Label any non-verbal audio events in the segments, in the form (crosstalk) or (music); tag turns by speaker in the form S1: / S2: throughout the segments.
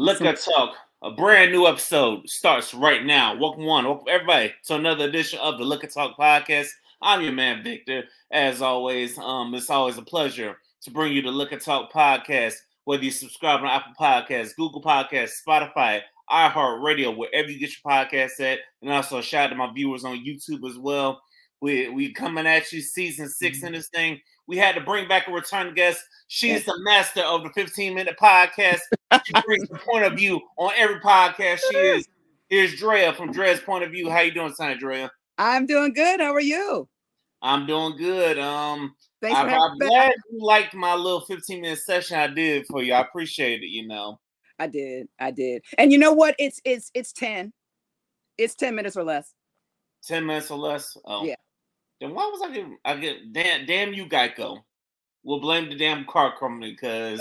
S1: Liquor Talk, a brand new episode starts right now. Welcome one, welcome everybody to another edition of the Liquor Talk podcast. I'm your man Victor. As always, um, it's always a pleasure to bring you the Liquor Talk podcast. Whether you subscribe on Apple Podcasts, Google Podcasts, Spotify, iHeartRadio, wherever you get your podcast at, and also shout out to my viewers on YouTube as well. We we coming at you season 6 in this thing. We had to bring back a return guest. She's the master of the 15 minute podcast. She brings the point of view on every podcast. She is. Here's Drea from Drea's point of view. How you doing tonight, Drea?
S2: I'm doing good. How are you?
S1: I'm doing good. Um,
S2: Thanks
S1: I,
S2: having
S1: glad you liked my little 15 minute session I did for you. I appreciate it. You know,
S2: I did. I did. And you know what? It's it's it's 10. It's 10 minutes or less.
S1: 10 minutes or less. Oh,
S2: Yeah.
S1: Then why was I getting? I get damn, damn you, Geico. We'll blame the damn car company because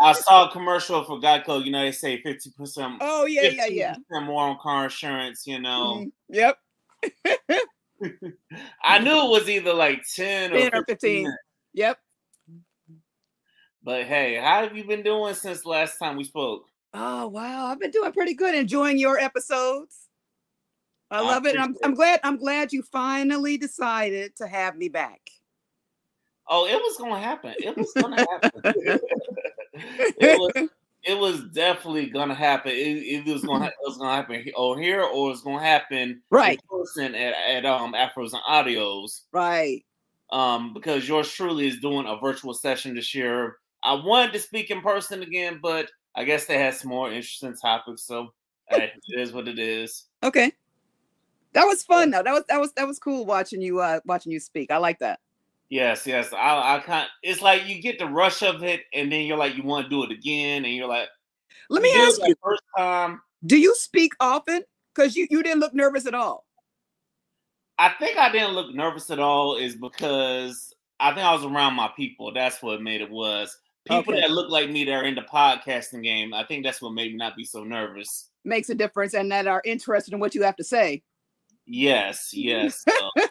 S1: I saw a commercial for Geico. You know, they say 50 percent.
S2: Oh yeah, yeah, yeah.
S1: more on car insurance. You know,
S2: Mhm. Yep. (laughs)
S1: I knew it was either like 10 or
S2: 10 or
S1: 15.
S2: 15. Yep.
S1: But hey, how have you been doing since last time we spoke?
S2: Oh wow, I've been doing pretty good. Enjoying your episodes. I
S1: I
S2: love it. I'm I'm glad I'm glad you finally decided to have me back.
S1: Oh, it was gonna happen. It was gonna happen. (laughs) (laughs) it was it was definitely gonna happen. It, it was gonna it was gonna happen or here or it's gonna happen
S2: Right.
S1: in person at, at um Afros and Audios.
S2: Right.
S1: Um, because yours truly is doing a virtual session this year. I wanted to speak in person again, but I guess they had some more interesting topics. So (laughs) hey, it is what it is.
S2: Okay. That was fun though. That was that was that was cool watching you uh watching you speak. I like that.
S1: Yes, yes. I I can't it's like you get the rush of it and then you're like you want to do it again and you're like
S2: Let me ask you,
S1: first time.
S2: do you speak often? Because you, you didn't look nervous at all.
S1: I think I didn't look nervous at all is because I think I was around my people. That's what made it was. People
S2: Okay.
S1: that look like me that are in the podcasting game. I think that's what made me not be so nervous.
S2: Makes a difference and that are interested in what you have to say.
S1: Yes, (laughs) yes. uh,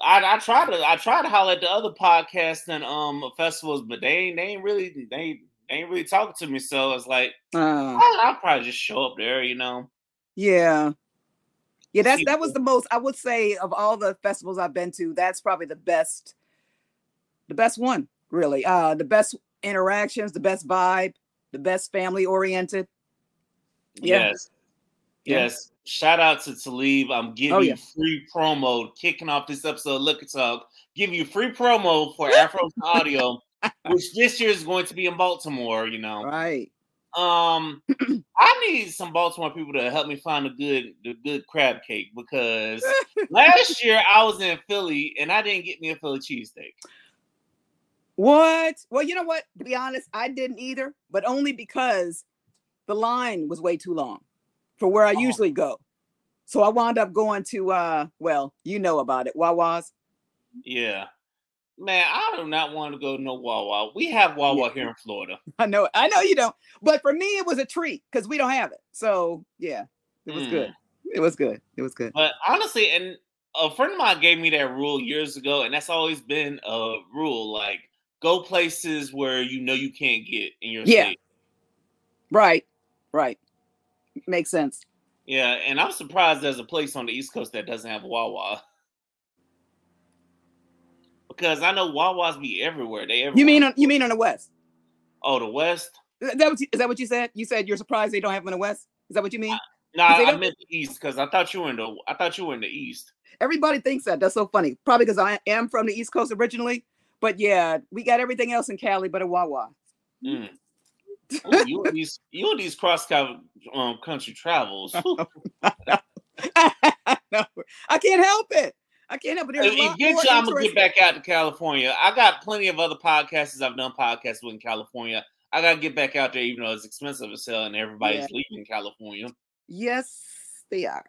S1: I I try to I try to holler at the other podcasts and um festivals, but they ain't they ain't really they they ain't really talking to me. So it's like
S2: Uh,
S1: I'll, I'll probably just show up there, you know.
S2: yeah. Yeah, that's that was the most I would say of all the festivals I've been to, that's probably the best, the best one, really. Uh the best interactions, the best vibe, the best family oriented. Yeah.
S1: Yes.
S2: Yeah.
S1: Yes. Shout out to Talib. I'm giving
S2: Oh,
S1: you free promo, kicking off this episode of Liquor Talk, Give you free promo for Afro Audio, (laughs) which this year is going to be in Baltimore, you know.
S2: Right.
S1: Um (clears throat) I need some Baltimore people to help me find a good the good crab cake because (laughs) last year I was in Philly and I didn't get me a Philly cheesesteak.
S2: What? Well, you know what? To be honest, I didn't either, but only because the line was way too long for where I
S1: Oh.
S2: usually go. So I wound up going to uh well, you know about it, Wawa's.
S1: Yeah. Man, I do not want to go to no Wawa. We have Wawa here in Florida.
S2: I know I know you don't. But for me it was a treat because we don't have it. So yeah, it was
S1: Mm.
S2: good. It was good. It was good.
S1: But honestly, and a friend of mine gave me that rule years ago, and that's always been a rule. Like, go places where you know you can't get in your
S2: Yeah.
S1: state.
S2: Right. Right. Makes sense.
S1: Yeah, and I'm surprised there's a place on the East Coast that doesn't have a Wawa. Because I know Wawas be everywhere. They everywhere.
S2: You mean on you mean on the west?
S1: oh the West?
S2: Is that what you, is that what you said? You said you're surprised they don't have them in the west? Is that what you mean?
S1: No,
S2: They
S1: I meant the East because I thought you were in the I thought you were in the East.
S2: Everybody thinks that. That's so funny. Probably because I am from the East Coast originally. But yeah, we got everything else in Cali but a Wawa.
S1: Mm. Ooh, you and these you and these cross um, country travels. (laughs)
S2: No, I can't help it. I can't help it. There's a lot more
S1: Eventually, I'm gonna get back out to California. I got plenty of other podcasts I've done podcasts with in California. I gotta get back out there, even though it's expensive as hell, and everybody's leaving California.
S2: Yes, they are.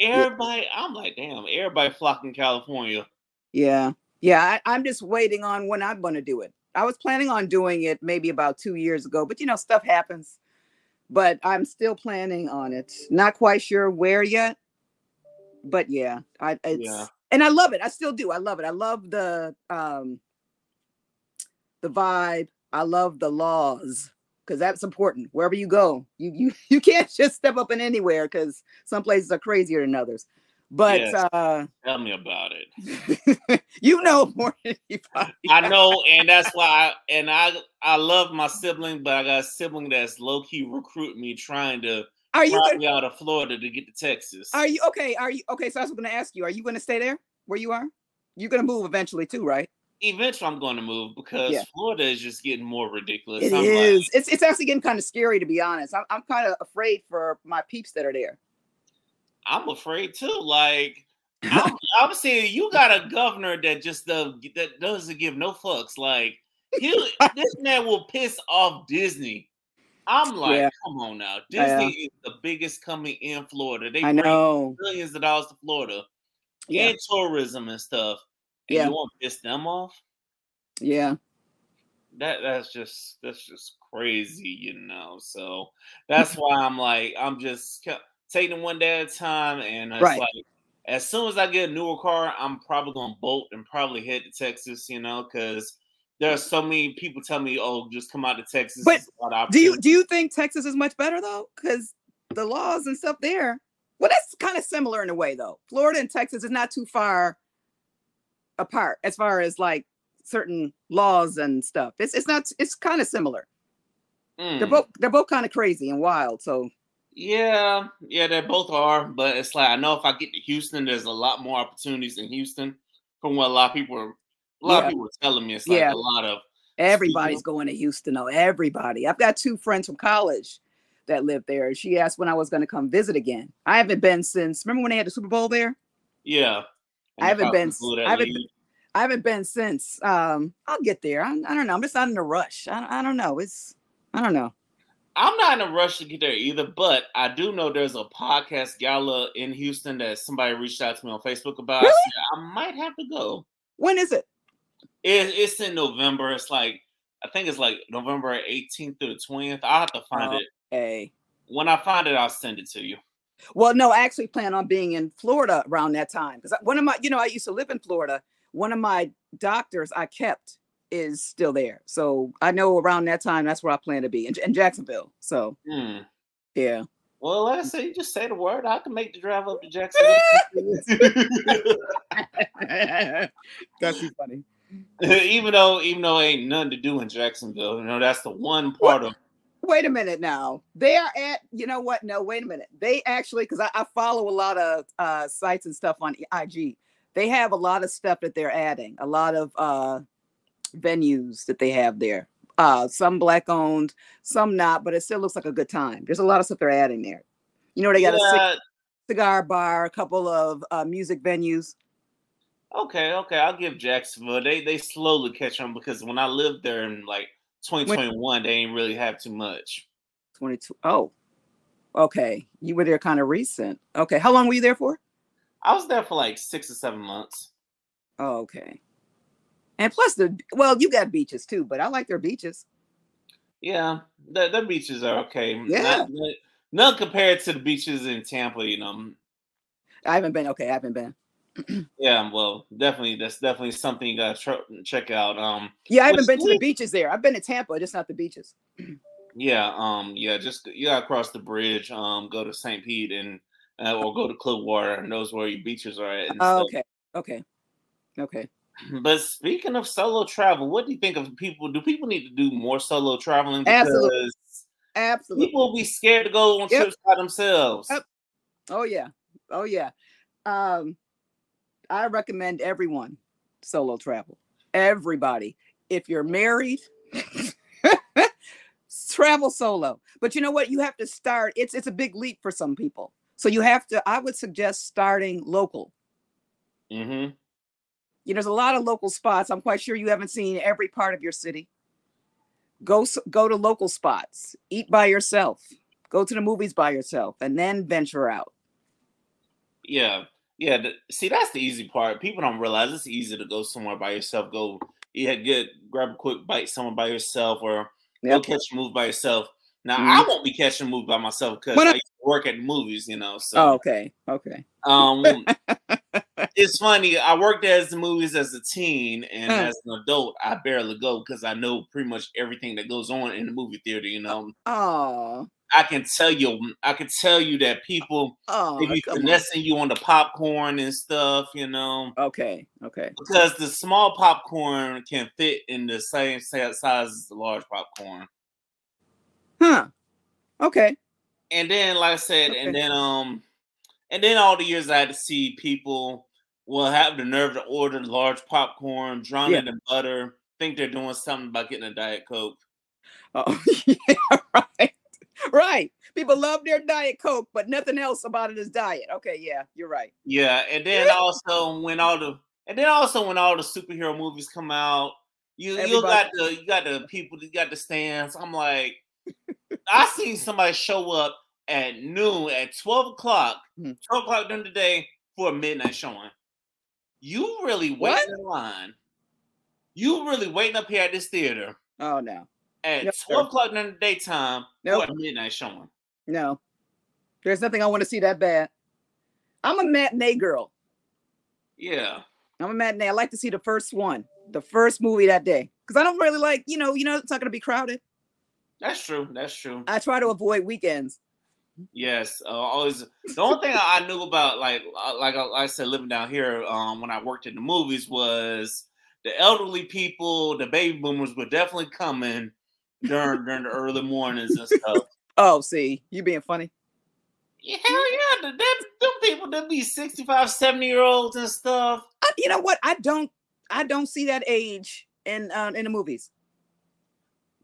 S1: Everybody, I'm like, damn, everybody flocking California.
S2: Yeah. Yeah. I, I'm just waiting on when I'm going to do it. I was planning on doing it maybe about two years ago, but you know, stuff happens. But I'm still planning on it. Not quite sure where yet. But yeah, I it's
S1: Yeah.
S2: and I love it. I still do. I love it. I love the um the vibe. I love the laws. because that's important. Wherever you go, you you (laughs) you can't just step up in anywhere because some places are crazier than others. But
S1: Yes.
S2: uh,
S1: Tell me about it. (laughs)
S2: you know more than anybody. (laughs)
S1: I know, and that's why. I, and I I love my sibling, but I got a sibling that's low key recruiting me, trying to
S2: Are you gonna,
S1: me out of Florida to get to Texas.
S2: are you okay? Are you okay? So I was going to ask you. Are you going to stay there where you are? You're going to move eventually too, right?
S1: Eventually, I'm going to move because
S2: Yeah.
S1: Florida is just getting more ridiculous.
S2: It is.
S1: Like,
S2: It's it's actually getting kind of scary to be honest. I'm I'm kind of afraid for my peeps that are there.
S1: I'm afraid too. Like I'm, (laughs) I'm saying, you got a governor that just does that doesn't give no fucks. Like he, this man will piss off Disney. I'm like,
S2: Yeah.
S1: come on now. Disney is the biggest company in Florida. They
S2: I
S1: bring
S2: know.
S1: billions of dollars to Florida
S2: Yeah.
S1: and tourism and stuff. And
S2: Yeah.
S1: you want to piss them off?
S2: Yeah.
S1: That that's just that's just crazy, you know. So that's why I'm like, I'm just kept taking one day at a time. And it's
S2: Right.
S1: like as soon as I get a newer car, I'm probably gonna bolt and probably head to Texas, you know, because there are so many people tell me, "Oh, just come out to Texas."
S2: But
S1: It's a lot of
S2: Do you do you think Texas is much better though? Because the laws and stuff there. Well, that's kind of similar in a way though. Florida and Texas is not too far apart as far as like certain laws and stuff. It's it's not it's kind of similar. They're
S1: Mm.
S2: both they're both kind of crazy and wild. So
S1: Yeah, yeah, they both are. But it's like I know if I get to Houston, there's a lot more opportunities in Houston from what a lot of people are. A lot
S2: Yeah.
S1: of people are telling me it's like
S2: Yeah.
S1: a lot of
S2: everybody's going to Houston though. Everybody. I've got two friends from college that live there. She asked when I was going to come visit again. I haven't been since. Remember when they had the Super Bowl there?
S1: yeah.
S2: I haven't been- I haven't
S1: leave.
S2: I haven't been since. Um, I'll get there. I, I don't know. I'm just not in a rush. I, I don't know. It's I don't know.
S1: I'm not in a rush to get there either, but I do know there's a podcast gala in Houston that somebody reached out to me on Facebook about.
S2: Really?
S1: I might have to go.
S2: When is it?
S1: It, it's in November. It's like I think it's like November 18th through the 20th. I'll have to find
S2: Oh.
S1: it.
S2: Hey.
S1: When I find it, I'll send it to you.
S2: Well, no, I actually plan on being in Florida around that time because one of my, you know, I used to live in Florida. One of my doctors I kept is still there, so I know around that time that's where I plan to be in, in Jacksonville. So
S1: Hmm.
S2: yeah.
S1: Well, like I say, you just say the word. I can make the drive up to Jacksonville. (laughs)
S2: That's too funny. (laughs)
S1: even though, even though ain't nothing to do in Jacksonville, you know that's the one part of.
S2: Wait a minute now. They are at, you know what? No, wait a minute. They actually, because I, I follow a lot of uh, sites and stuff on IG. They have a lot of stuff that they're adding, a lot of uh, venues that they have there. Uh, some black owned, some not, but it still looks like a good time. There's a lot of stuff they're adding there. You know, they got a cig- cigar bar, a couple of uh, music venues.
S1: Okay, okay, I'll give Jacksonville. They they slowly catch on because when I lived there in like 2021, they ain't really have too much.
S2: 22. Oh, okay. You were there kind of recent. Okay. How long were you there for?
S1: I was there for like six or seven months.
S2: Oh, okay. And plus the well, you got beaches too, but I like their beaches.
S1: Yeah, the, the beaches are okay.
S2: Yeah.
S1: Not- not- none compared to the beaches in Tampa. You know,
S2: I haven't been. Okay, I haven't been. (clears throat)
S1: yeah. Well, definitely, that's definitely something you gotta tr- check out. Um,
S2: Yeah, I haven't been to the beaches there. I've been to Tampa, just not the beaches.
S1: yeah, um, yeah. Just you gotta cross the bridge. Um, go to St. Pete and uh, or go to Clearwater, and those where your beaches are at.
S2: Oh, okay. Okay. Okay.
S1: But speaking of solo travel, what do you think of people? Do people need to do more solo traveling? Because
S2: Absolutely. Absolutely.
S1: people will be scared to go on
S2: Yep.
S1: trips by themselves.
S2: Yep. Oh yeah. Oh yeah. Um I recommend everyone solo travel. Everybody. If you're married, (laughs) travel solo. But you know what? You have to start. It's it's a big leap for some people. So you have to I would suggest starting local.
S1: hmm
S2: You know, there's a lot of local spots. I'm quite sure you haven't seen every part of your city. Go go to local spots. Eat by yourself. Go to the movies by yourself and then venture out.
S1: Yeah, yeah. The, see, that's the easy part. People don't realize it's easy to go somewhere by yourself. Go, yeah, get grab a quick bite somewhere by yourself, or go
S2: Yep.
S1: catch a movie by yourself. Now,
S2: Mhm.
S1: I won't be catching a movie by myself because I to work at movies, you know.
S2: Oh,
S1: So,
S2: okay. Okay.
S1: um, it's funny. I worked as the movies as a teen, and
S2: Huh.
S1: as an adult, I barely go because I know pretty much everything that goes on in the movie theater. You know,
S2: Oh,
S1: I can tell you, I can tell you that people
S2: oh,
S1: they be
S2: come on.
S1: finessing you on the popcorn and stuff. You know,
S2: Okay, okay.
S1: because the small popcorn can fit in the same size as the large popcorn.
S2: Huh. Okay.
S1: And then, like I said,
S2: Okay.
S1: and then um, and then all the years I had to see people will have the nerve to order large popcorn, drown
S2: Yeah.
S1: it in butter, think they're doing something by getting a diet coke.
S2: Oh, (laughs) yeah, right. Right. People love their diet coke, but nothing else about it is diet. Okay, yeah, you're right.
S1: Yeah, and then also when all the and then also when all the superhero movies come out, you you got the you got the people you got the stands. I'm like, I (laughs) seen somebody show up at noon at 12 o'clock,
S2: Hmm.
S1: 12 o'clock during the day for a midnight showing. You really waiting in line. You really waiting up here at this theater
S2: Oh no.
S1: at
S2: No, sir.
S1: 12 o'clock during the daytime
S2: Nope.
S1: for a midnight showing.
S2: No. There's nothing I want to see that bad. I'm a matinee girl.
S1: Yeah.
S2: I'm a matinee. I like to see the first one, the first movie that day. Because I don't really like, you know, you know, it's not gonna be crowded.
S1: That's true. That's true.
S2: I try to avoid weekends.
S1: Yes, uh, always. The only thing I knew about, like, uh, like, I- like I said, living down here, um, when I worked in the movies, was the elderly people, the baby boomers, were definitely coming during during the early mornings and stuff. (laughs)
S2: Oh, see, you being funny.
S1: Yeah, hell yeah, the, them, them people that be 65, 70 year olds and stuff.
S2: I, you know what? I don't I don't see that age in uh, in the movies.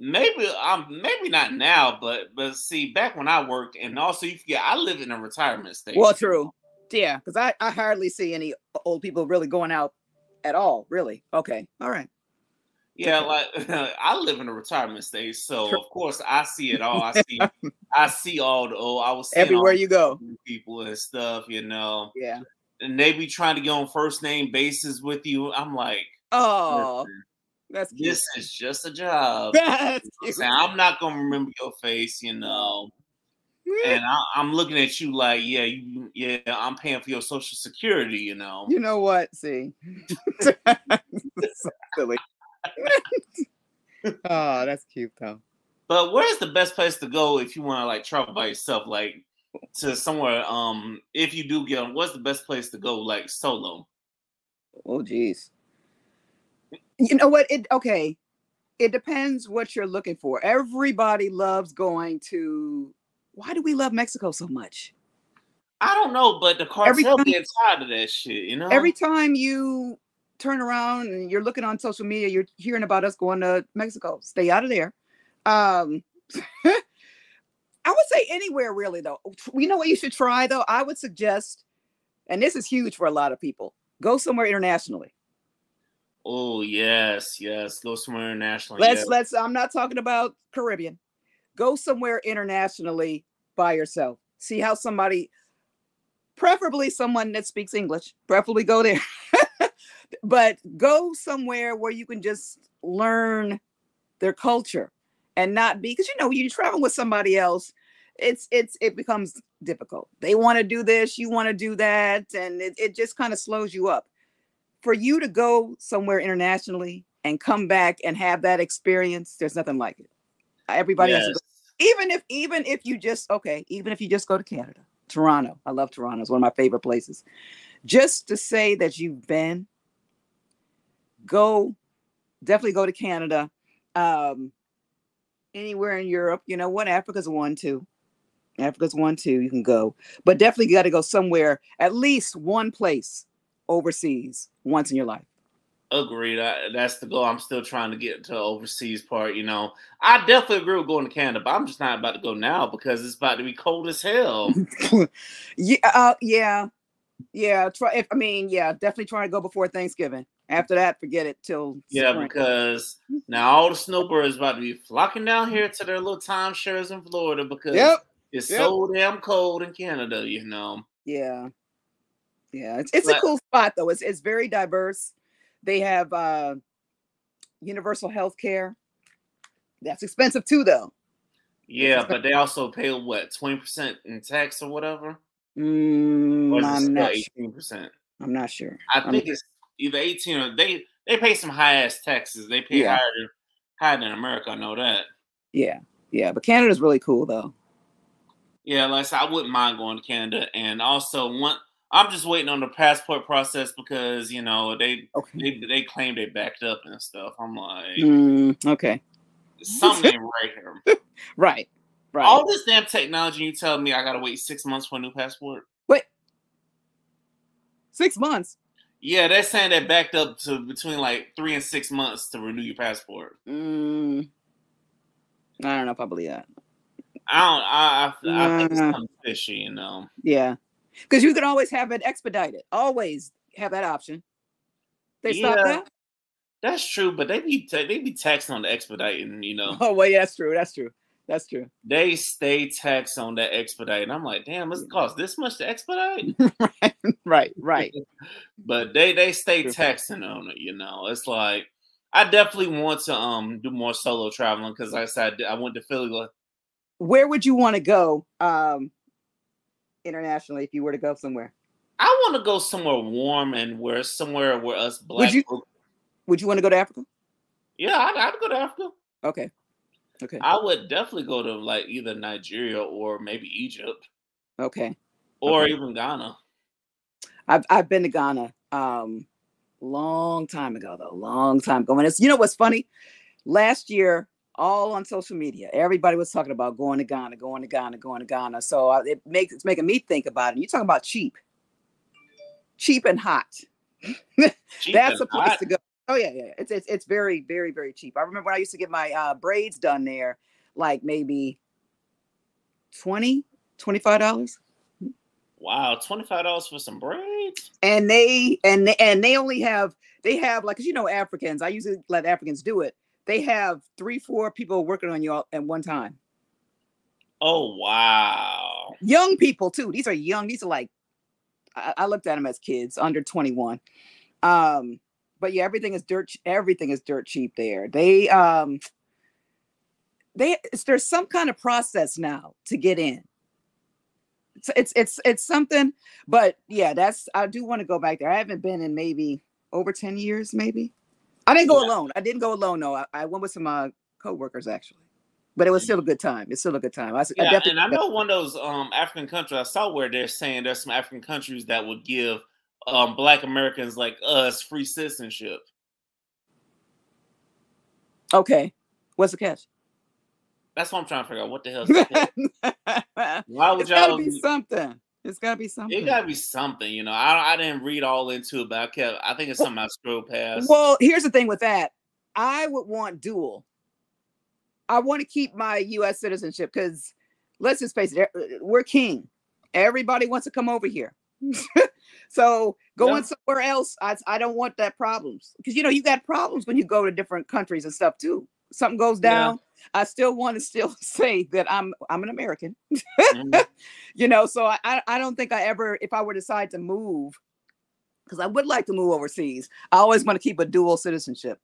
S1: Maybe I'm maybe not now, but but see, back when I worked, and also you forget, I live in a retirement state.
S2: Well, true. Yeah, because I, I hardly see any old people really going out at all. Really? Okay. All right.
S1: Yeah, like (laughs) I live in a retirement state, so of course I see it all. I see, (laughs) I see all the old. I was
S2: Everywhere you go. (laughs)
S1: people and stuff, you know,
S2: Yeah.
S1: and they be trying to get on first name basis with you. I'm like,
S2: Oh,
S1: "Listen,
S2: that's cute.
S1: this is just a job.
S2: That's
S1: I'm
S2: cute.
S1: I'm not gonna remember your face, you know. And I, I'm looking at you like, yeah, you, yeah, I'm paying for your social security, you know.
S2: You know what? See. so (laughs) silly. (laughs) oh, that's cute though.
S1: But where's the best place to go if you want to like travel by yourself, like to somewhere? Um, if you do get what's the best place to go, like solo?
S2: Oh, geez. You know what? It okay. It depends what you're looking for. Everybody loves going to. Why do we love Mexico so much?
S1: I don't know, but the cartel
S2: time-
S1: getting tired of that shit, you know.
S2: Every time you turn around and you're looking on social media, you're hearing about us going to Mexico. Stay out of there. Um, (laughs) I would say anywhere really though. You know what you should try though? I would suggest, and this is huge for a lot of people, go somewhere internationally.
S1: Oh yes, yes, go somewhere internationally.
S2: Let's
S1: yeah.
S2: let's I'm not talking about Caribbean. Go somewhere internationally by yourself. See how somebody preferably someone that speaks English, preferably go there. (laughs) but go somewhere where you can just learn their culture and not be because you know you travel with somebody else it's it's it becomes difficult they want to do this you want to do that and it, it just kind of slows you up for you to go somewhere internationally and come back and have that experience there's nothing like it. Everybody has to
S1: Yes.
S2: go even if even if you just okay even if you just go to canada toronto i love toronto it's one of my favorite places. Just to say that you've been go definitely go to canada um anywhere in europe you know what africa's one too. Africa's one too you can go. But definitely you got to go somewhere at least one place overseas once in your life
S1: Agreed. I, that's the goal. I'm still trying to get to the overseas part. You know, I definitely agree with going to Canada, but I'm just not about to go now because it's about to be cold as hell. (laughs)
S2: yeah uh, yeah yeah try if i mean yeah definitely try to go before thanksgiving after that forget it till
S1: Yeah,
S2: spring.
S1: because now all the snowbirds about to be flocking down here to their little timeshares in Florida because
S2: yep
S1: it's
S2: yep.
S1: so damn cold in Canada. You know.
S2: Yeah. Yeah. It's, it's a cool spot though. It's it's very diverse. They have uh universal health care. That's expensive too though.
S1: Yeah, but they also pay what twenty percent in tax or whatever,
S2: Mm,
S1: or
S2: I'm not
S1: still eighteen percent?
S2: I'm not sure.
S1: I
S2: I'm-
S1: think it's either 18 or they they pay some high ass taxes. They pay
S2: Yeah.
S1: higher than higher than America. I know that.
S2: yeah, yeah. But Canada's really cool though.
S1: Yeah, like I said, I wouldn't mind going to Canada. And also one I'm just waiting on the passport process because you know they
S2: Okay.
S1: they they claim they backed up and stuff. I'm like
S2: Mm, okay.
S1: something right here. (laughs)
S2: Right. Right.
S1: All this damn technology, you tell me I gotta wait six months for a new passport?
S2: Wait. Six months.
S1: Yeah, they're saying they backed up to between like three and six months to renew your passport.
S2: Mm, I don't know if I believe that.
S1: I don't. I I, I think it's
S2: Nah.
S1: something fishy, you know.
S2: Yeah, because you can always have it expedited. Always have that option. They stop that.
S1: That's true, but they be ta- they be taxing on the expediting, you know.
S2: Oh well, yeah, that's true. That's true. That's true.
S1: They stay taxed on that expedite, and I'm like, damn, it's cost this much to expedite. (laughs)
S2: right. Right. Right. (laughs)
S1: but they they stay taxing on it, you know. It's like I definitely want to um do more solo traveling because like I said I went to Philly.
S2: Where would you want to go um, internationally if you were to go somewhere?
S1: I want to go somewhere warm and where somewhere where us black.
S2: Would you-
S1: folk-
S2: Would you want to go to Africa?
S1: yeah, I'd, I'd go to Africa.
S2: Okay. Okay.
S1: I would definitely go to like either Nigeria or maybe Egypt
S2: Okay.
S1: or
S2: Okay.
S1: even Ghana.
S2: I've I've been to Ghana um long time ago though, long time ago. And it's you know what's funny? Last year, all on social media, everybody was talking about going to Ghana, going to Ghana, going to Ghana. So uh, it makes it's making me think about it. you're talking about cheap, cheap and hot. (laughs)
S1: Cheap
S2: That's
S1: and
S2: a place
S1: hot.
S2: to go. Oh yeah, yeah. It's it's it's very very very cheap. I remember when I used to get my uh, braids done there, like maybe 20 25 dollars.
S1: Wow, twenty five dollars for some braids.
S2: and they and they, and they only have they have like you know Africans. I usually let Africans do it. They have three, four people working on you all at one time.
S1: Oh wow.
S2: Young people too. These are young. These are like I, I looked at them as kids under twenty one. Um, but yeah, everything is dirt. Everything is dirt cheap there. They um they it's, there's some kind of process now to get in. It's it's it's, it's something, but yeah, that's I do want to go back there. I haven't been in maybe over 10 years, maybe. I didn't go
S1: Yeah.
S2: alone. I didn't go alone though. I, I went with some uh co-workers actually. But it was still a good time. It's still a good time. I, I
S1: Yeah,
S2: definitely
S1: and I know one of those um African countries. I saw where they're saying there's some African countries that would give um Black Americans like us free citizenship.
S2: Okay. What's the catch?
S1: That's what I'm trying to figure out. What the hell? Is the catch? (laughs) Why would
S2: it's
S1: y'all?
S2: be something. It's gotta be something.
S1: It gotta be something, you know. I I didn't read all into it, but I kept. I think it's something I scrolled past.
S2: Well, here's the thing with that. I would want dual. I want to keep my U.S. citizenship because let's just face it, we're king. Everybody wants to come over here. (laughs) so going
S1: Yeah.
S2: somewhere else, I, I don't want that problems because you know you got problems when you go to different countries and stuff too. Something goes
S1: Yeah.
S2: I still want to still (laughs) say that I'm I'm an American.
S1: Mhm. (laughs)
S2: you know so I, I don't think i ever if i were to decide to move because i would like to move overseas i always want to keep a dual citizenship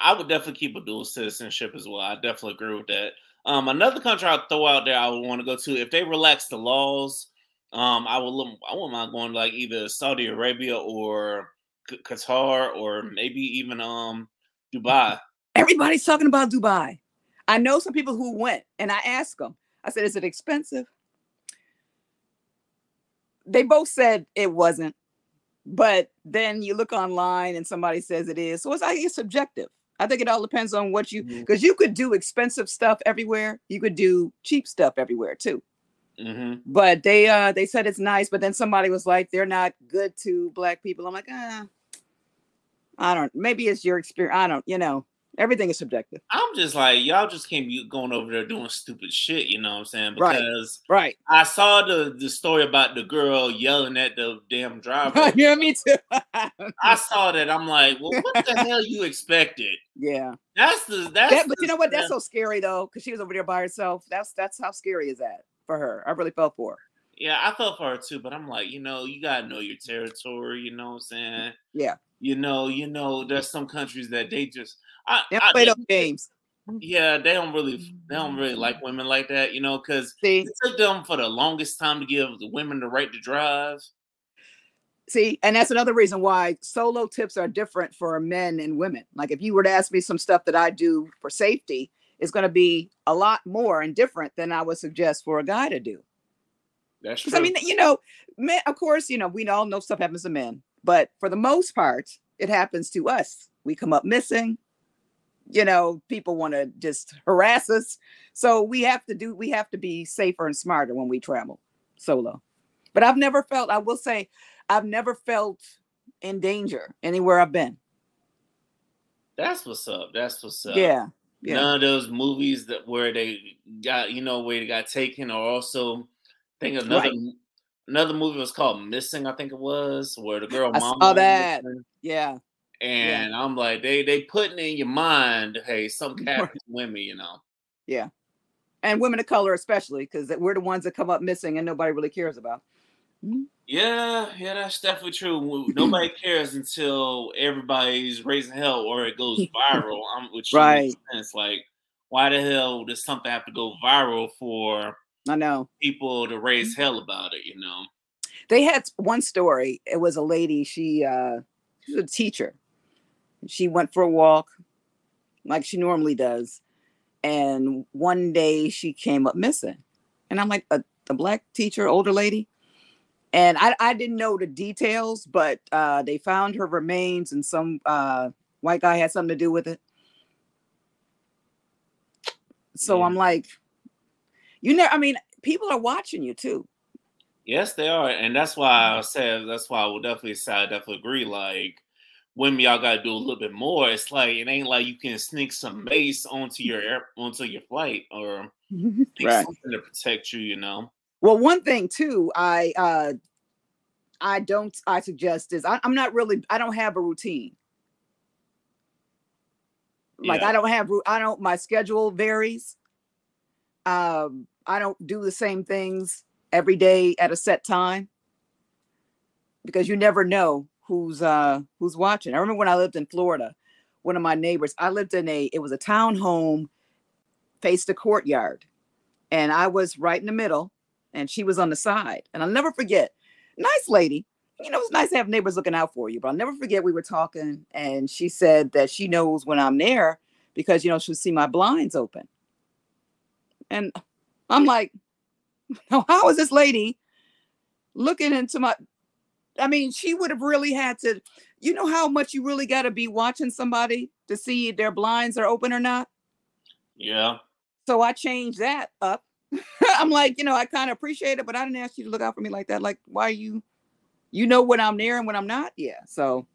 S1: I would definitely keep a dual citizenship as well. I definitely agree with that. Um, another country I'd throw out there I would want to go to if they relax the laws. Um, I would look, I wouldn't mind going to like either Saudi Arabia or Qatar or maybe even um (laughs) Dubai.
S2: everybody's talking about dubai i know some people who went and i asked them i said is it expensive? They both said it wasn't but then you look online and somebody says it is. So it's like it's subjective. I think it all depends on what you because you could do expensive stuff everywhere. You could do cheap stuff everywhere too.
S1: Hmm
S2: but they uh they said it's nice but then somebody was like they're not good to black people. I'm like ah i don't maybe it's your experience i don't you know everything is subjective
S1: I'm just like y'all just can't be going over there doing stupid shit. You know what I'm saying?
S2: Right.
S1: Because
S2: right
S1: I saw the the story about the girl yelling at the damn (laughs) driver.
S2: yeah me too
S1: I saw that. I'm like, well, what the (laughs) hell you expected?
S2: yeah
S1: That's the that's.
S2: that, but
S1: the-
S2: you know what that's so scary though because she was over there by herself that's that's how scary is that for her i really felt for her
S1: Yeah, I felt for her too, but I'm like, you know, you gotta know your territory. You know what I'm saying?
S2: Yeah.
S1: You know, you know, there's some countries that they just, I,
S2: they
S1: I-
S2: play those games
S1: yeah, they don't really, they don't really like mm-hmm. women like that. You know, because it took them for the longest time to give the women the right to drive.
S2: See, and that's another reason why solo tips are different for men and women. Like if you were to ask me some stuff that I do for safety, it's going to be a lot more and different than I would suggest for a guy to do.
S1: That's true.
S2: I mean, you know, men, of course, you know, we all know stuff happens to men, but for the most part, it happens to us. We come up missing. You know, people want to just harass us. So we have to do, we have to be safer and smarter when we travel solo. But I've never felt, I will say, I've never felt in danger anywhere I've been.
S1: That's what's up. That's what's up.
S2: Yeah. Yeah.
S1: None of those movies that where they got you know where they got taken, or also I think another
S2: Right.
S1: another movie was called Missing. I think it was where the girl
S2: I
S1: mama
S2: saw that. Yeah.
S1: And I'm like, they they putting in your mind, hey, some cat (laughs)
S2: Right.
S1: women, you know.
S2: Yeah. And women of color, especially, because we're the ones that come up missing and nobody really cares about.
S1: Yeah, yeah, that's definitely true. (laughs) Nobody cares until everybody's raising hell or it goes (laughs) viral. Um, which
S2: Right.
S1: makes sense. Like, why the hell does something have to go viral for
S2: I know.
S1: people to raise hell about it? You know?
S2: They had one story. It was a lady, she uh she was a teacher. She went for a walk like she normally does. And one day she came up missing. And I'm like, a, a black teacher, older lady. And I, I didn't know the details, but uh, they found her remains and some uh, white guy had something to do with it. So
S1: Yeah.
S2: I'm like, you know, I mean, people are watching you too.
S1: Yes, they are, and that's why I said that's why I would definitely say I definitely agree. Like, women, y'all got to do a little bit more. It's like it ain't like you can sneak some mace onto your air, onto your flight or (laughs)
S2: Right.
S1: something to protect you. You know?
S2: Well, one thing too, I uh I don't I suggest is I, I'm not really I don't have a routine. Like
S1: Yeah.
S2: I don't have I don't my schedule varies. Um I don't do the same things every day at a set time because you never know who's uh who's watching. I remember when I lived in Florida, one of my neighbors, I lived in a it was a town home faced a courtyard and I was right in the middle and she was on the side. And I'll never forget, nice lady. You know, it's nice to have neighbors looking out for you, but I'll never forget we were talking and she said that she knows when I'm there because, you know, she'll see my blinds open. And I'm like, (laughs) how is this lady looking into my? I mean, she would have really had to, you know, how much you really got to be watching somebody to see if their blinds are open or not.
S1: Yeah.
S2: So I changed that up. (laughs) I'm like, you know, I kind of appreciate it, but I didn't ask you to look out for me like that. Like, why are you, you know, when I'm there and when I'm not? Yeah. So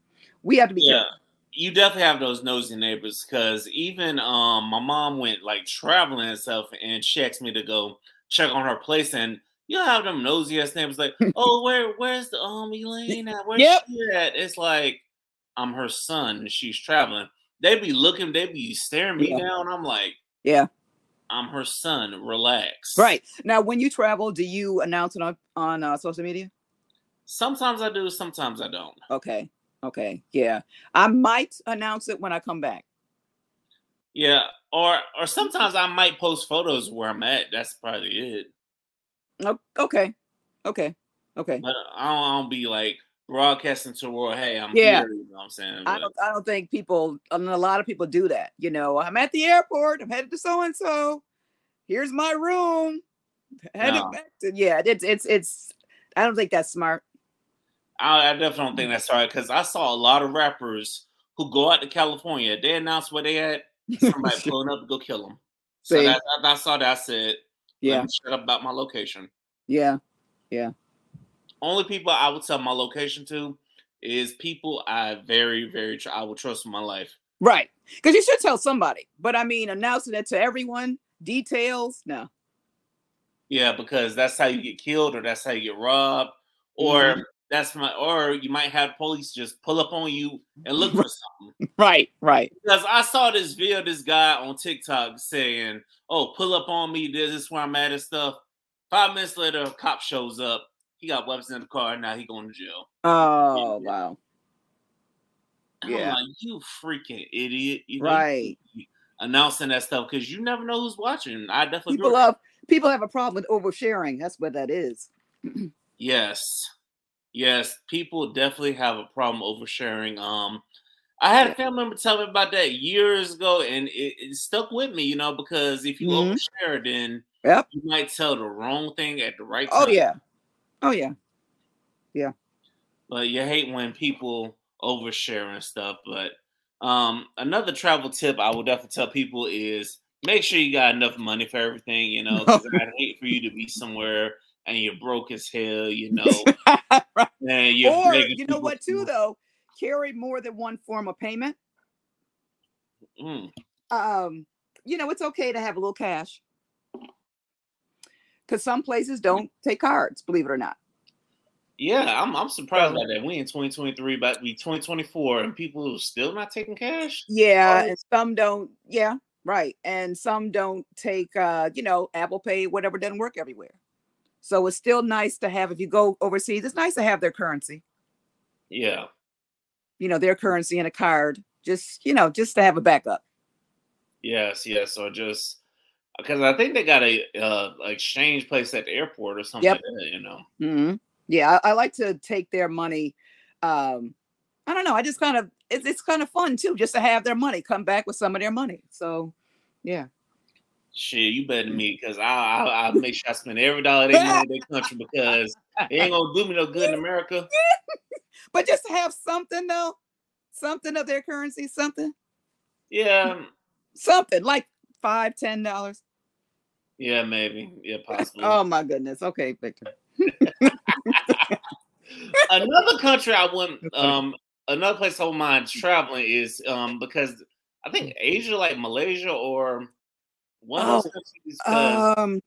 S2: we have to be
S1: Yeah.
S2: careful.
S1: You definitely have those nosy neighbors because even um my mom went like traveling and stuff and she asked me to go check on her place and you have them nosy ass neighbors like, (laughs) oh, where where's the um Elaine at? Where's
S2: Yep.
S1: she at? It's like I'm her son and she's traveling. They be looking, they be staring me
S2: Yeah.
S1: down. I'm like,
S2: Yeah.
S1: I'm her son. Relax.
S2: Right. Now, when you travel, do you announce it on, on uh, social media?
S1: Sometimes I do, sometimes I don't.
S2: Okay. Okay. Yeah. I might announce it when I come back.
S1: Yeah, or or sometimes I might post photos where I'm at. That's probably it.
S2: Okay. Okay. Okay.
S1: But I don't, I don't be like broadcasting to world, hey, I'm
S2: Yeah.
S1: here. You know what I'm saying?
S2: I don't I don't think people I mean, a lot of people do that. You know, I'm at the airport, I'm headed to so and so. Here's my room. Headed
S1: No.
S2: back to yeah, it's it's it's I don't think that's smart.
S1: I, I definitely don't think that's right because I saw a lot of rappers who go out to California. They announce where they at. Somebody (laughs) pulling up to go kill them. So that, I, I saw that. I said,
S2: yeah,
S1: shut up about my location.
S2: yeah. Yeah.
S1: Only people I would tell my location to is people I very, very tr- I would trust with my life.
S2: Right. Because you should tell somebody. But I mean announcing it to everyone, details, no.
S1: Yeah, because that's how you get killed, or that's how you get robbed, or
S2: Mhm.
S1: That's my, or you might have police just pull up on you and look for something. (laughs)
S2: Right, right.
S1: Because I saw this video, this guy on TikTok saying, "Oh, pull up on me. This is where I'm at and stuff." Five minutes later, a cop shows up. He got weapons in the car. and Now he going to jail.
S2: Oh wow.
S1: And
S2: Yeah.
S1: Like, you freaking idiot! You know,
S2: Right.
S1: announcing that stuff because you never know who's watching. I definitely
S2: People
S1: agree.
S2: love people have a problem with oversharing. That's what that is. (clears throat)
S1: Yes. Yes, people definitely have a problem oversharing. Um, I had a family member tell me about that years ago, and it, it stuck with me, you know, because if you
S2: Mhm.
S1: overshare, then
S2: Yep.
S1: you might tell the wrong thing at the right time.
S2: Oh yeah. Oh yeah. Yeah.
S1: But you hate when people overshare and stuff. But um, another travel tip I would definitely tell people is make sure you got enough money for everything. You know, 'cause (laughs) I'd hate for you to be somewhere and you're broke as hell. You (laughs) know, (laughs)
S2: Right.
S1: you're
S2: Or you know what too though? Carry more than one form of payment.
S1: Mm,
S2: Um, you know, it's okay to have a little cash. Cause some places don't take cards, believe it or not.
S1: yeah, I'm I'm surprised by that. We in 2023, about to be 2024, and people are still not taking cash.
S2: Yeah,
S1: Oh.
S2: and some don't. Yeah, right. And some don't take, uh, you know, Apple Pay, whatever doesn't work everywhere. So it's still nice to have if you go overseas. It's nice to have their currency,
S1: Yeah,
S2: you know, their currency and a card. Just you know, just to have a backup.
S1: yes, yes, or just because I think they got a uh, exchange place at the airport or something
S2: Yep.
S1: like that. You know.
S2: hmm Yeah, I, I like to take their money. Um, I don't know. I just kind of it's it's kind of fun too, just to have their money come back with some of their money. So, yeah.
S1: Shit, you better than me because I, I I make sure I spend every dollar they money in their country because it ain't gonna do me no good in America. (laughs)
S2: But just to have something though, something of their currency, something,
S1: Yeah,
S2: something like five, ten dollars.
S1: yeah, maybe, yeah, (laughs) possibly.
S2: Oh my goodness. Okay, Victor. (laughs)
S1: another country I wouldn't, um, another place I wouldn't mind traveling is um because I think Asia, like Malaysia or one
S2: Oh,
S1: because
S2: Um,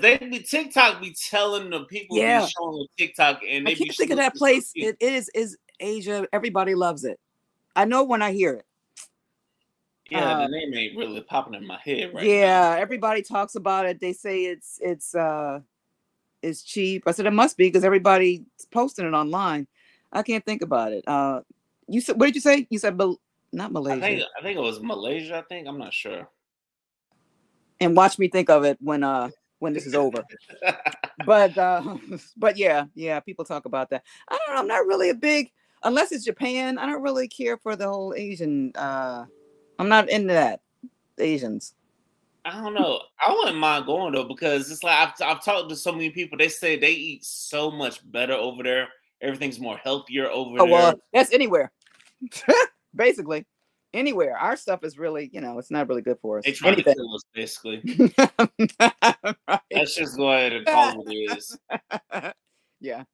S1: they be TikTok be telling the people
S2: Yeah.
S1: be showing the TikTok and they
S2: I can't think of that place. It is is Asia. Everybody loves it. I know when I hear it.
S1: Yeah,
S2: uh,
S1: the name ain't really popping in my head right now.
S2: yeah, everybody talks about it. They say it's it's uh it's cheap. I said it must be because everybody's posting it online. I can't think about it. Uh, you said what did you say? You said not
S1: I
S2: Malaysia.
S1: think I think it was Malaysia. I think I'm not sure.
S2: And watch me think of it when uh when this is over. but (laughs) uh (laughs) but yeah, yeah, people talk about that. I don't know. I'm not really a big unless it's Japan. I don't really care for the whole Asian. uh I'm not into that. Asians.
S1: I don't know. I wouldn't mind going though because it's like I've, I've talked to so many people. They say they eat so much better over there. Everything's more healthier over
S2: Oh
S1: there.
S2: well, that's anywhere. (laughs) Basically, anywhere. Our stuff is really, you know, it's not really good for us.
S1: they trying to
S2: Anything.
S1: kill us basically. (laughs)
S2: Right.
S1: Let's just go ahead and call it it is. (laughs)
S2: yeah.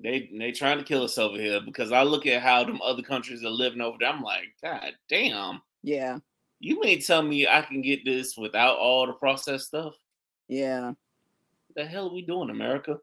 S1: They they trying to kill us over here because I look at how them other countries are living over there. I'm like, God damn.
S2: Yeah.
S1: You mean tell me I can get this without all the processed stuff?
S2: Yeah.
S1: What the hell are we doing, America?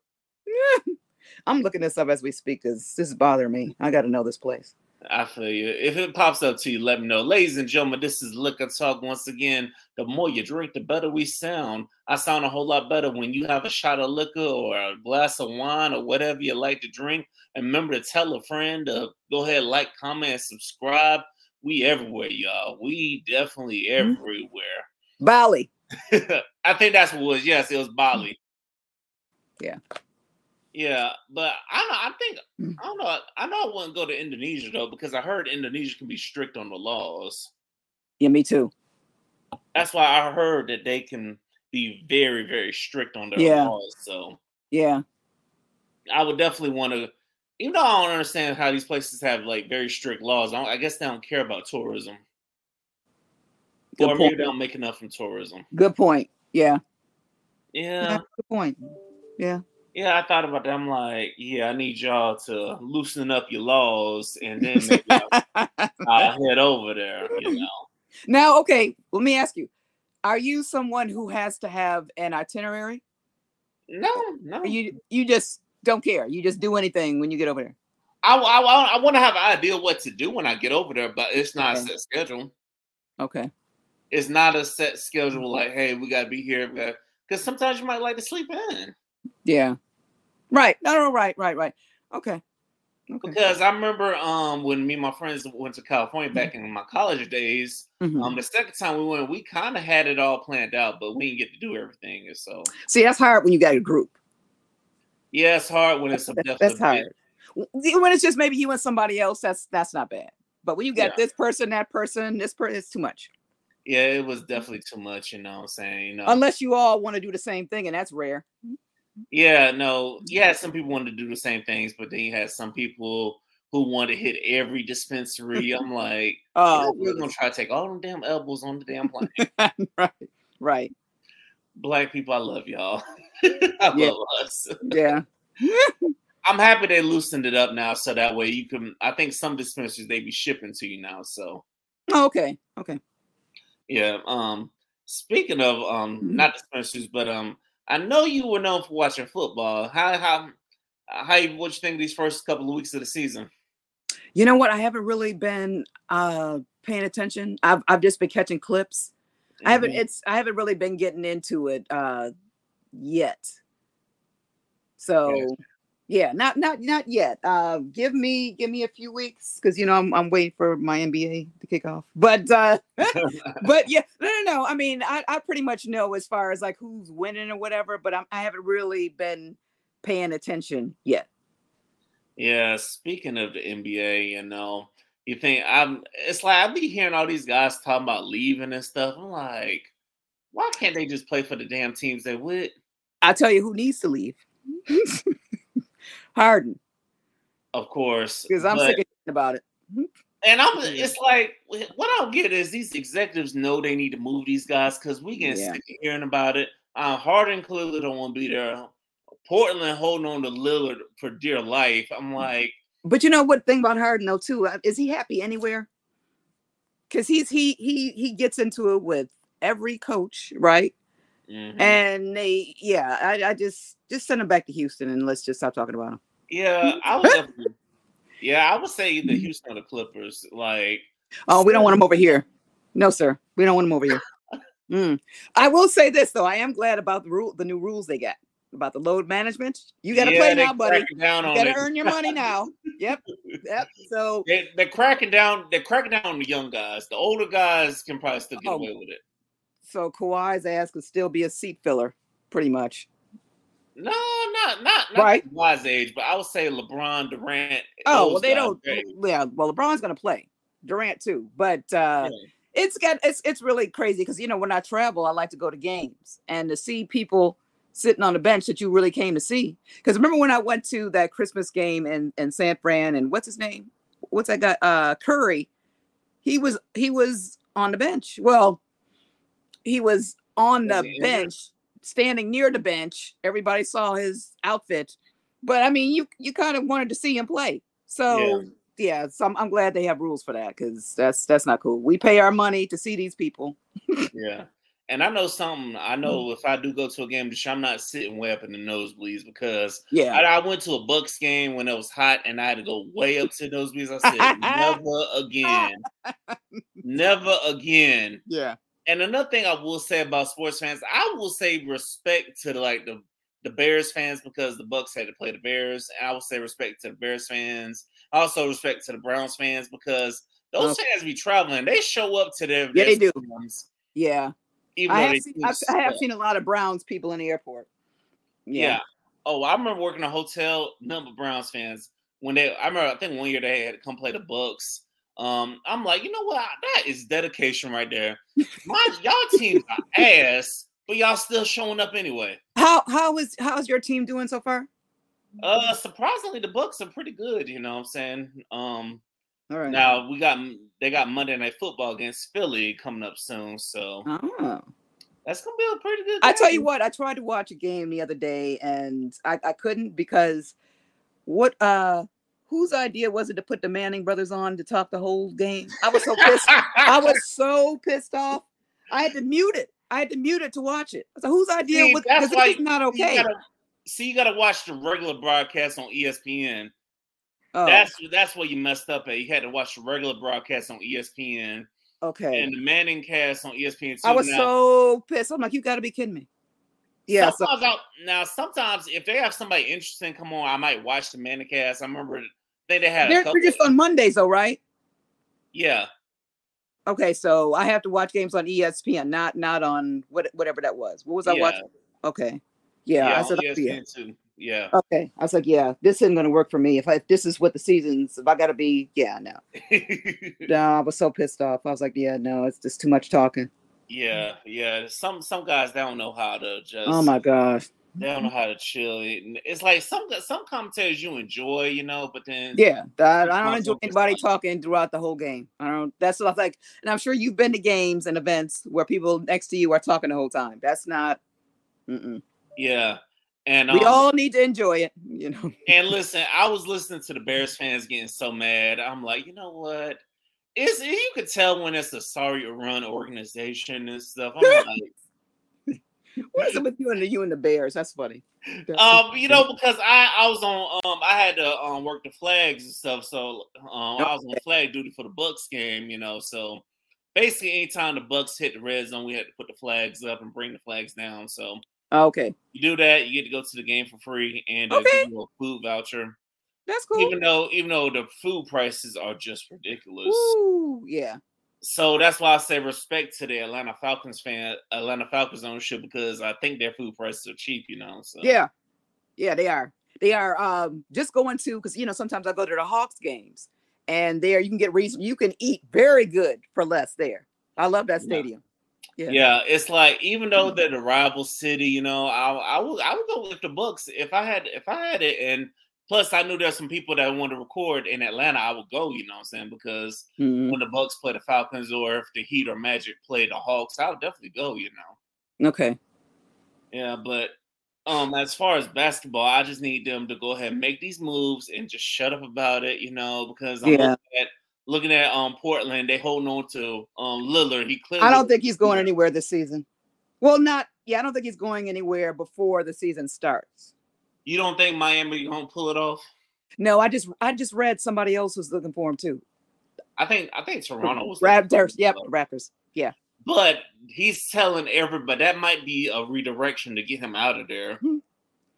S1: (laughs)
S2: I'm looking this up as we speak because this is bothering me. I got to know this place.
S1: I feel you. If it pops up to you, let me know. Ladies and gentlemen, this is Liquor Talk once again. The more you drink, the better we sound. I sound a whole lot better when you have a shot of liquor or a glass of wine or whatever you like to drink. And remember to tell a friend to go ahead, like, comment, and subscribe. We everywhere, y'all. We definitely
S2: Mhm.
S1: everywhere.
S2: Bali. (laughs)
S1: I think that's what it was. Yes, it was Bali.
S2: Yeah.
S1: Yeah, but I don't know. I think
S2: Mm.
S1: I don't know. I know I wouldn't go to Indonesia though because I heard Indonesia can be strict on the laws.
S2: Yeah, me too.
S1: That's why I heard that they can be very, very strict on their
S2: Yeah.
S1: laws. So
S2: Yeah.
S1: I would definitely want to. Even though I don't understand how these places have like very strict laws, I, don't- I guess they don't care about tourism,
S2: Good
S1: or maybe they don't make enough from tourism.
S2: Good point. Yeah.
S1: Yeah,
S2: yeah. Good point. Yeah.
S1: Yeah. I thought about that. I'm like, yeah, I need y'all to loosen up your laws, and then (laughs) I'll, I'll head over there. You know.
S2: now, okay, let me ask you. Are you someone who has to have an itinerary?
S1: No, no.
S2: Or you you just don't care. You just do anything when you get over there.
S1: I, I, I want to have an idea what to do when I get over there, but it's not a set schedule.
S2: Okay.
S1: It's not a set schedule like, hey, we got to be here. Because sometimes you might like to sleep in.
S2: Yeah. Right. No, no, right, right, right. Okay. Okay.
S1: Because I remember um, when me and my friends went to California back in my college days,
S2: Mhm.
S1: um, the second time we went, we kind of had it all planned out, but we didn't get to do everything. And so,
S2: See, that's hard when you got a group.
S1: yeah, it's hard when it's a
S2: That's
S1: bit-
S2: hard. when it's just maybe you and somebody else, that's that's not bad. But when you got
S1: Yeah.
S2: this person, that person, this person, it's too much.
S1: Yeah, it was definitely too much. You know what I'm saying? You know.
S2: Unless you all want to do the same thing, and that's rare.
S1: Yeah, no, yeah, some people wanted to do the same things, but then you had some people who wanted to hit every dispensary. I'm like, (laughs)
S2: Oh,
S1: we're gonna try to take all them damn elbows on the damn plane. (laughs)
S2: right, right,
S1: Black people, I love y'all. (laughs) I
S2: Yeah.
S1: love us.
S2: yeah.
S1: I'm happy they loosened it up now, so that way you can. I think some dispensaries they be shipping to you now. So
S2: Oh, okay, okay.
S1: yeah. Um, speaking of um,
S2: Mhm.
S1: not dispensaries, but um, I know you were known for watching football. How how how you what you think these first couple of weeks of the season?
S2: You know what? I haven't really been uh paying attention. I've I've just been catching clips. I haven't.
S1: Mhm.
S2: It's I haven't really been getting into it uh yet. So yeah, not not not yet. Uh, give me give me a few weeks because you know I'm I'm waiting for my NBA to kick off. But uh, (laughs) but yeah, no no no. I mean, I I pretty much know as far as like who's winning or whatever, but I'm I haven't really been paying attention yet.
S1: Yeah, speaking of the NBA, you know, you think I'm it's like I be hearing all these guys talking about leaving and stuff. I'm like, why can't they just play for the damn teams they with?
S2: I'll tell you who needs to leave. (laughs) Harden,
S1: Of course.
S2: because I'm
S1: but-
S2: sick of hearing about it.
S1: and I'm it's like what I don't get is these executives know they need to move these guys because we get
S2: Yeah.
S1: sick of hearing about it. Uh, Harden clearly don't want to be there. Portland holding on to Lillard for dear life. I'm like,
S2: But you know what thing about Harden though too? uh, Is he happy anywhere? Because he's he he he gets into it with every coach, right?
S1: mhm.
S2: And they yeah, I, I just just send him back to Houston and let's just stop talking about him.
S1: Yeah, I would (laughs) yeah, I would say the Houston or the Clippers. Like,
S2: Oh, we don't want them over here. No, sir. We don't want them over here. (laughs) Mm. I will say this though. I am glad about the rule the new rules they got about the load management. You gotta
S1: yeah,
S2: play now, buddy. You gotta earn your money now. Yep. Yep. (laughs) So
S1: They, they're cracking down. They're cracking down on the young guys. The older guys can probably still get
S2: Oh.
S1: away with it.
S2: so Kawhi's ass could still be a seat filler, pretty much.
S1: No, not not not
S2: Right.
S1: wise age, but I would say LeBron, Durant.
S2: Oh, well, they don't. Yeah, well, LeBron's gonna play, Durant too, but uh,
S1: yeah.
S2: it's got it's it's really crazy because you know when I travel, I like to go to games and to see people sitting on the bench that you really came to see. Because remember when I went to that Christmas game in in San Fran and what's his name? What's that guy? Uh, Curry. He was he was on the bench. Well, he was on the
S1: he
S2: bench, standing near the bench. Everybody saw his outfit, but I mean, you you kind of wanted to see him play. So yeah, so I'm, I'm glad they have rules for that because that's that's not cool. We pay our money to see these people. (laughs)
S1: Yeah. And I know something. I know mm-hmm. if I do go to a game, I'm not sitting way up in the nosebleeds because
S2: Yeah,
S1: I, I went to a Bucks game when it was hot and I had to go way up to those nosebleeds. I said, (laughs) never again. (laughs) never again.
S2: yeah,
S1: And another thing I will say about sports fans, I will say respect to the, like the the Bears fans because the Bucks had to play the Bears. And I will say respect to the Bears fans. Also respect to the Browns fans because those
S2: Okay.
S1: fans be traveling. They show up to their
S2: Yeah, they do. yeah.
S1: Even
S2: I have seen I've, I have seen a lot of Browns people in the airport.
S1: Yeah. Oh, I remember working a hotel, number of Browns fans. When they I remember I think one year they had to come play the Bucks. Um, I'm like, you know what? That is dedication right there. My y'all teams are ass, but y'all still showing up anyway.
S2: How how is how's your team doing so far?
S1: Uh surprisingly the Bucks are pretty good, you know what I'm saying? Um
S2: All right.
S1: now we got they got Monday night football against Philly coming up soon, so
S2: Oh.
S1: that's gonna be a pretty good
S2: I tell you what, I tried to watch a game the other day and I, I couldn't because what uh whose idea was it to put the Manning brothers on to talk the whole game? I was so pissed. I was (laughs) so pissed off. I had to mute it. I had to mute it to watch it. So whose idea
S1: See,
S2: was
S1: that's why
S2: it's not
S1: You
S2: okay.
S1: gotta, see, you gotta watch the regular broadcast on ESPN.
S2: Oh,
S1: That's that's where you messed up at. You had to watch the regular broadcast on ESPN
S2: okay.
S1: and the Manning cast on ESPN.
S2: I was
S1: now,
S2: so pissed. I'm like, you got to be kidding me. Yeah. So,
S1: Sometimes I'll- now, sometimes if they have somebody interesting come on, I might watch the Manning cast. I remember, I think they had
S2: they're, they're just on Mondays, though, right?
S1: yeah,
S2: Okay, so I have to watch games on ESPN, not not on what whatever that was. What was I
S1: yeah,
S2: watching? Okay. Yeah, I
S1: E
S2: said, oh, yeah.
S1: Yeah.
S2: Okay. I was like, yeah, this isn't gonna work for me. If I if this is what the seasons, if I gotta be, yeah, no. (laughs) no, I was so pissed off. I was like, yeah, no, it's just too much talking.
S1: yeah, yeah. Some some guys they don't know how to oh just.
S2: Oh my gosh.
S1: They don't know how to chill. It's like some some commentators you enjoy, you know, but then
S2: Yeah, I, I don't enjoy anybody
S1: precise.
S2: talking throughout the whole game. I don't. That's what I like, and I'm sure you've been to games and events where people next to you are talking the whole time. That's not. Mm-mm.
S1: yeah. And
S2: We
S1: um,
S2: all need to enjoy it, you know.
S1: And listen, I was listening to the Bears fans getting so mad. I'm like, you know what? It's you could tell when it's a sorry run organization and stuff. I'm (laughs) like,
S2: What is it with you and the you and the Bears? That's funny.
S1: um, you know, because I I was on um I had to um work the flags and stuff, so um I was on flag duty for the Bucks game, you know. So basically, anytime the Bucks hit the red zone, we had to put the flags up and bring the flags down. So
S2: okay,
S1: you do that, you get to go to the game for free and uh,
S2: Okay.
S1: a food voucher.
S2: that's cool.
S1: Even though even though the food prices are just ridiculous.
S2: Ooh, yeah.
S1: So that's why I say respect to the Atlanta Falcons fan, Atlanta Falcons ownership, because I think their food prices are cheap, you know. So
S2: Yeah. Yeah, they are. They are um just going to because you know sometimes I go to the Hawks games and there you can get reason you can eat very good for less there. I love that
S1: Yeah.
S2: stadium. Yeah.
S1: yeah, it's like even though they're the rival city, you know, I I would I would go with the Bucks if I had if I had it, and plus I knew there's some people that want to record in Atlanta, I would go, you know what I'm saying? Because
S2: Mhm.
S1: when the Bucks play the Falcons or if the Heat or Magic play the Hawks, I would definitely go, you know.
S2: Okay.
S1: Yeah, but um, as far as basketball, I just need them to go ahead and make these moves and just shut up about it, you know, because I'm
S2: Yeah.
S1: looking at looking at um Portland, they holding on to um Lillard. He clearly
S2: I don't think he's going anywhere this season. Well, not yeah, I don't think he's going anywhere before the season starts.
S1: You don't think Miami gonna pull it off.
S2: No, I just I just read somebody else was looking for him too.
S1: I think I think Toronto was
S2: Raptors, yep, Raptors. Yeah.
S1: But he's telling everybody that might be a redirection to get him out of there.
S2: Hmm.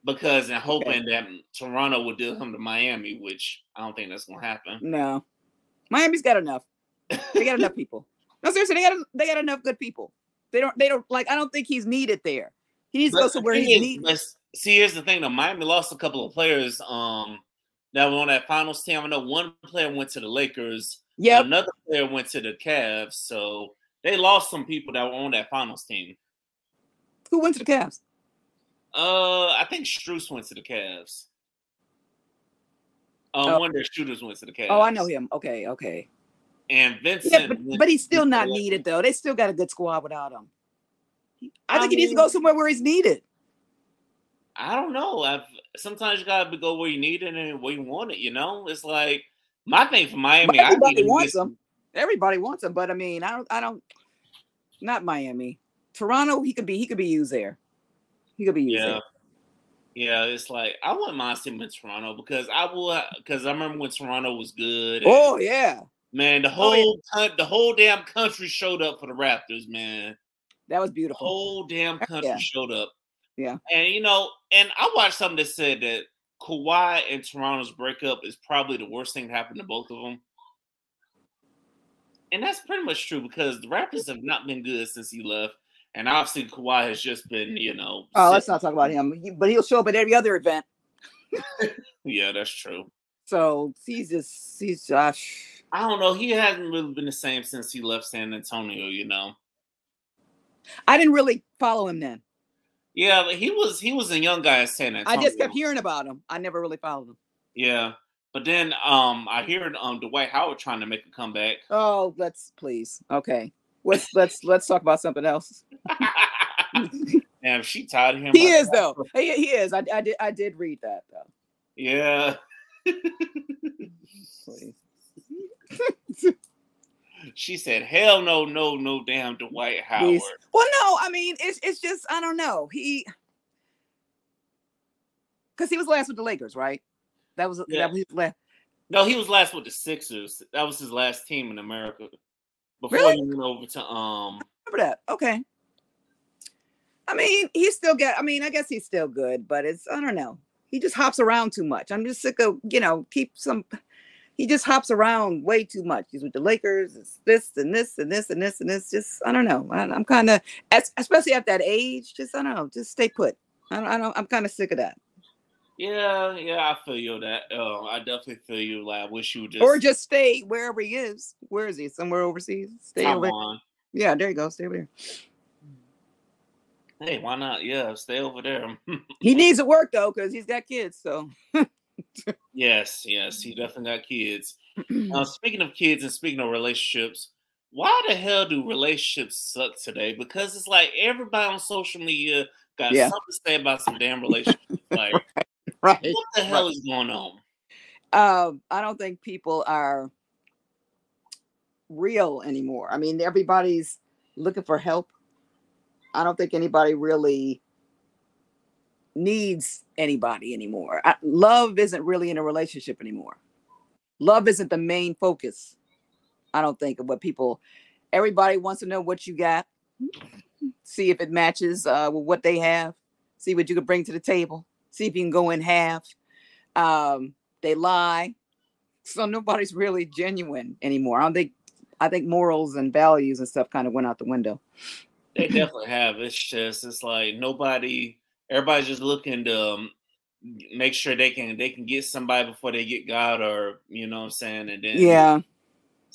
S1: Because and hoping that Toronto would deal him to Miami, which I don't think that's gonna happen.
S2: No. Miami's got enough. They got enough (laughs) people. No, seriously, they got they got enough good people. They don't they don't like I don't think he's needed there. He needs to go
S1: But
S2: somewhere he's needed.
S1: See, here's the thing: though, Miami lost a couple of players um, that were on that finals team. I know one player went to the Lakers.
S2: Yeah.
S1: Another player went to the Cavs. So they lost some people that were on that finals team.
S2: Who went to the Cavs?
S1: Uh, I think Strus went to the Cavs. Um,
S2: Oh.
S1: one of their shooters went to the Cavs.
S2: Oh, I know him. Okay, okay.
S1: And Vincent,
S2: Yeah, but, but he's still not needed though. They still got a good squad without him. I
S1: I
S2: think he needs to go somewhere where he's needed.
S1: I don't know. I've, sometimes you gotta go where you need it and where you want it. You know, it's like my thing for Miami.
S2: But everybody wants him. Everybody wants him, but I mean, I don't I don't not Miami. Toronto, he could be he could be used there. He could be used
S1: Yeah.
S2: there.
S1: Yeah, it's like I wouldn't mind seeing him in Toronto because I will because I remember when Toronto was good. and,
S2: Oh yeah.
S1: man, the
S2: Oh, yeah.
S1: whole the whole damn country showed up for the Raptors, man.
S2: That was beautiful.
S1: The whole damn country
S2: Yeah.
S1: showed up.
S2: Yeah.
S1: And you know, and I watched something that said that Kawhi and Toronto's breakup is probably the worst thing to happen to both of them. And that's pretty much true because the Raptors have not been good since he left. And obviously Kawhi has just been, you know.
S2: Oh, let's not talk about him. But he'll show up at every other event. (laughs)
S1: Yeah, that's true.
S2: So he's just he's Josh.
S1: I don't know. He hasn't really been the same since he left San Antonio, you know.
S2: I didn't really follow him then.
S1: Yeah, but he was he was a young guy at San
S2: I just kept hearing about him. I never really followed him.
S1: Yeah. But then um I heard um Dwight Howard trying to make a comeback.
S2: Oh, let's please. Okay. Let's let's let's talk about something else. (laughs) (laughs)
S1: Damn, she tired of him.
S2: He is though. He, he is. I, I did I did read that though.
S1: Yeah.
S2: Please. (laughs)
S1: She said, "Hell no, no, no, damn Dwight Howard."
S2: Please. Well, no, I mean it's it's just I don't know. He because he was last with the Lakers, right? That was
S1: Yeah.
S2: that was his last.
S1: No, he was last with the Sixers. That was his last team in America. Before
S2: Really?
S1: he went over to um
S2: Remember that? Okay. I mean, he's still got. I mean, I guess he's still good, but it's I don't know. He just hops around too much. I'm just sick of you know keep some. He just hops around way too much. He's with the Lakers. It's this and this and this and this and this. Just I don't know. I, I'm kind of, especially at that age. Just I don't know. Just stay put. I don't. I don't I'm kind of sick of that.
S1: Yeah, yeah, I feel you that. Oh, I definitely feel you. Like, I wish you would just
S2: or just stay wherever he is. Where is he? Somewhere overseas. Stay over.
S1: on.
S2: Yeah, there you go. Stay over there.
S1: Hey, why not? Yeah, stay over there. (laughs)
S2: He needs to work though, because he's got kids. So (laughs)
S1: yes, yes, he definitely got kids. (clears throat) Uh, speaking of kids and speaking of relationships, why the hell do relationships suck today? Because it's like everybody on social media got
S2: Yeah.
S1: something to say about some damn relationship. (laughs) like,
S2: right.
S1: what the hell is going on?
S2: um, I don't think people are real anymore. I mean, everybody's looking for help. I don't think anybody really needs anybody anymore. I, love isn't really in a relationship anymore. Love isn't the main focus. I don't think of what people. Everybody wants to know what you got. See if it matches uh, with what they have. See what you can bring to the table. See if you can go in half. Um, they lie so nobody's really genuine anymore i don't think i think morals and values and stuff kind of went out the window
S1: They definitely have. It's just it's like nobody. Everybody's just looking to um, make sure they can they can get somebody before they get God, or you know what I'm saying. And then
S2: yeah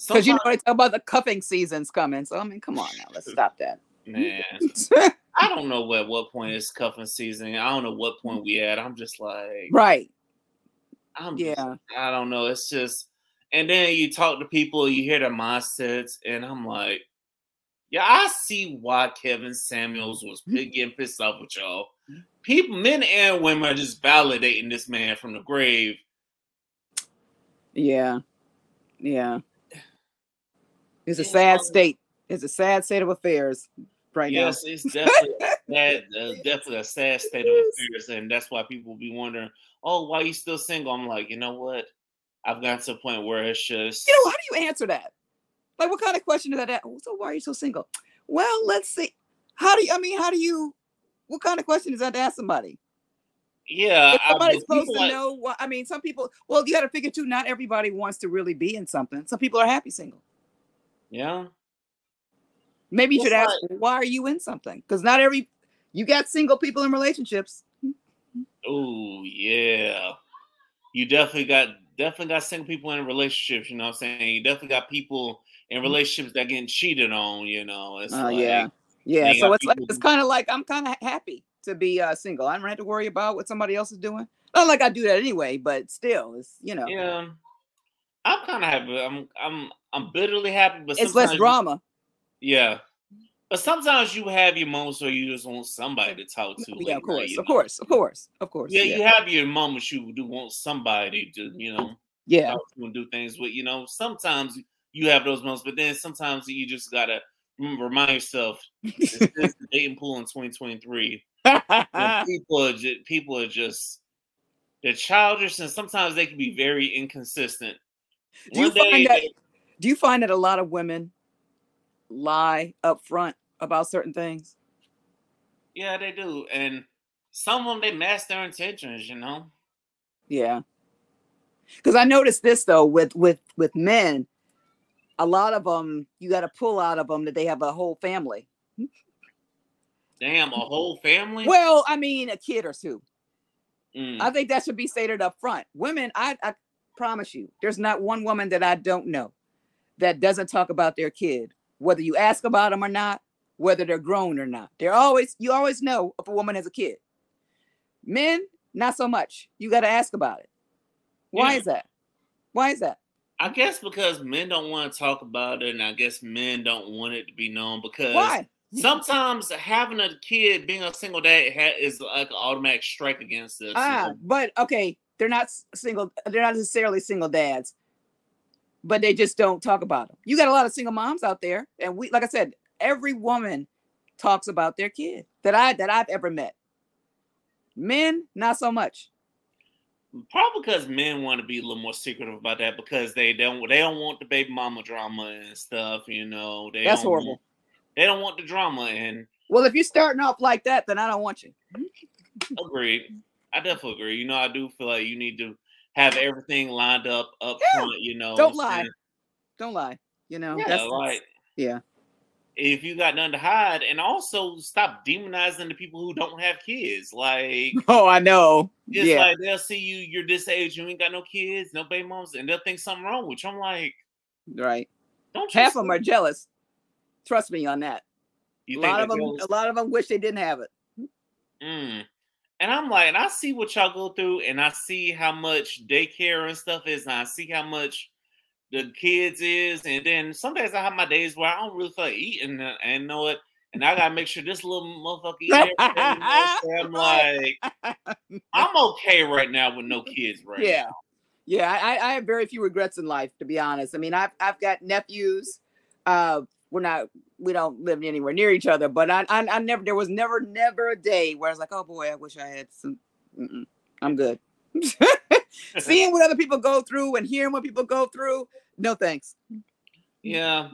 S2: because you know talk about the cuffing season's coming so i mean come on now let's (laughs) stop that
S1: man, (laughs) I don't know at what point it's cuffing season. I don't know what point we at. I'm just like,
S2: right
S1: I'm just-
S2: yeah
S1: I don't know. It's just, and then you talk to people, you hear their mindsets, and I'm like, yeah, I see why Kevin Samuels was getting pissed off with y'all. People, men and women, are just validating this man from the grave.
S2: yeah yeah it's a sad state it's a sad state of affairs right now.
S1: yes, it's definitely a (laughs) sad, uh, definitely a sad state of affairs, and that's why people be wondering, oh, why you still single? I'm like, you know what? I've gotten to a point where it's just,
S2: you know how do you answer that like what kind of question is that so why are you so single well let's see how do you i mean how do you what kind of question is that to ask somebody
S1: yeah.
S2: if
S1: I-
S2: somebody's
S1: but
S2: supposed to
S1: like-
S2: know what I mean, some people well, you gotta figure too, not everybody wants to really be in something. Some people are happy single.
S1: Yeah.
S2: Maybe you should ask, why are you in something? Because not every you got single people in relationships.
S1: Oh yeah. You definitely got definitely got single people in relationships, you know what I'm saying? You definitely got people in mm-hmm. relationships that getting cheated on, you know. It's
S2: Oh
S1: like,
S2: yeah. Yeah. So it's like it's kind of like I'm kind of happy to be uh single. I don't have to worry about what somebody else is doing. Not like I do that anyway, but still, it's you know,
S1: Yeah. I'm kind of happy. I'm I'm I'm bitterly happy, but
S2: it's less
S1: sometimes you-
S2: drama.
S1: yeah. But sometimes you have your moments where you just want somebody to talk to.
S2: Yeah, of course, of
S1: know?
S2: course, of course, of course.
S1: Yeah,
S2: Yeah,
S1: you have your moments you do want somebody to, you know,
S2: yeah.
S1: talk to and do things with. You know, sometimes you have those moments, but then sometimes you just gotta remind yourself this (laughs) is the dating pool in 2023. (laughs) People are just people are just they're childish and sometimes they can be very inconsistent.
S2: Do you
S1: One
S2: find that-
S1: they-
S2: do you find that a lot of women lie up front about certain things?
S1: yeah, they do, and some of them they mask their intentions. You know,
S2: Yeah. Because I noticed this though with with with men, a lot of them you got to pull out of them that they have a whole family.
S1: damn, a whole family.
S2: Well, I mean, a kid or two.
S1: Mm,
S2: I think that should be stated up front. Women, I, I promise you, there's not one woman that I don't know that doesn't talk about their kid, whether you ask about them or not, whether they're grown or not. They're always you always know if a woman has a kid. Men, not so much. You got to ask about it. Why
S1: Yeah.
S2: is that? Why is that?
S1: I guess because men don't want to talk about it, and I guess men don't want it to be known because
S2: Why? (laughs)
S1: sometimes having a kid, being a single dad, ha- is like an automatic strike against us.
S2: Ah, but okay, they're not single. They're not necessarily single dads, but they just don't talk about them. You got a lot of single moms out there, and we, like I said, every woman talks about their kid that I that I've ever met. Men, not so much.
S1: Probably because men want to be a little more secretive about that because they don't they don't want the baby mama drama and stuff. You know, they
S2: That's horrible.
S1: Want, they don't want the drama. And
S2: Well, if you're starting off like that, then I don't want you.
S1: agreed, I definitely agree. You know, I do feel like you need to have everything lined up up
S2: Yeah.
S1: front. You know,
S2: Don't lie. Don't lie. You know,
S1: Yeah,
S2: that's
S1: like
S2: yeah.
S1: If you got nothing to hide, and also stop demonizing the people who don't have kids. Like, (laughs)
S2: oh, I know.
S1: It's
S2: yeah.
S1: like they'll see you, you're this age, you ain't got no kids, no baby moms, and they'll think something wrong with you. I'm like,
S2: right.
S1: Don't
S2: half of them are jealous. Trust me on that.
S1: You
S2: a lot of them, jealous? a lot of them wish they didn't have it.
S1: Mm. And I'm like, and I see what y'all go through, and I see how much daycare and stuff is, and I see how much the kids is, and then some days I have my days where I don't really feel like eating, and know it, and I gotta make sure this little motherfucker eat everything. I'm (laughs) like, (laughs) I'm okay right now with no kids, right?
S2: Yeah,
S1: now.
S2: yeah. I, I have very few regrets in life, to be honest. I mean, I've I've got nephews. Uh, we're not we don't live anywhere near each other, but I I, I never there was never never a day where I was like, oh boy, I wish I had some. Mm-mm, I'm good. (laughs) Seeing what other people go through and hearing what people go through, no thanks.
S1: Yeah,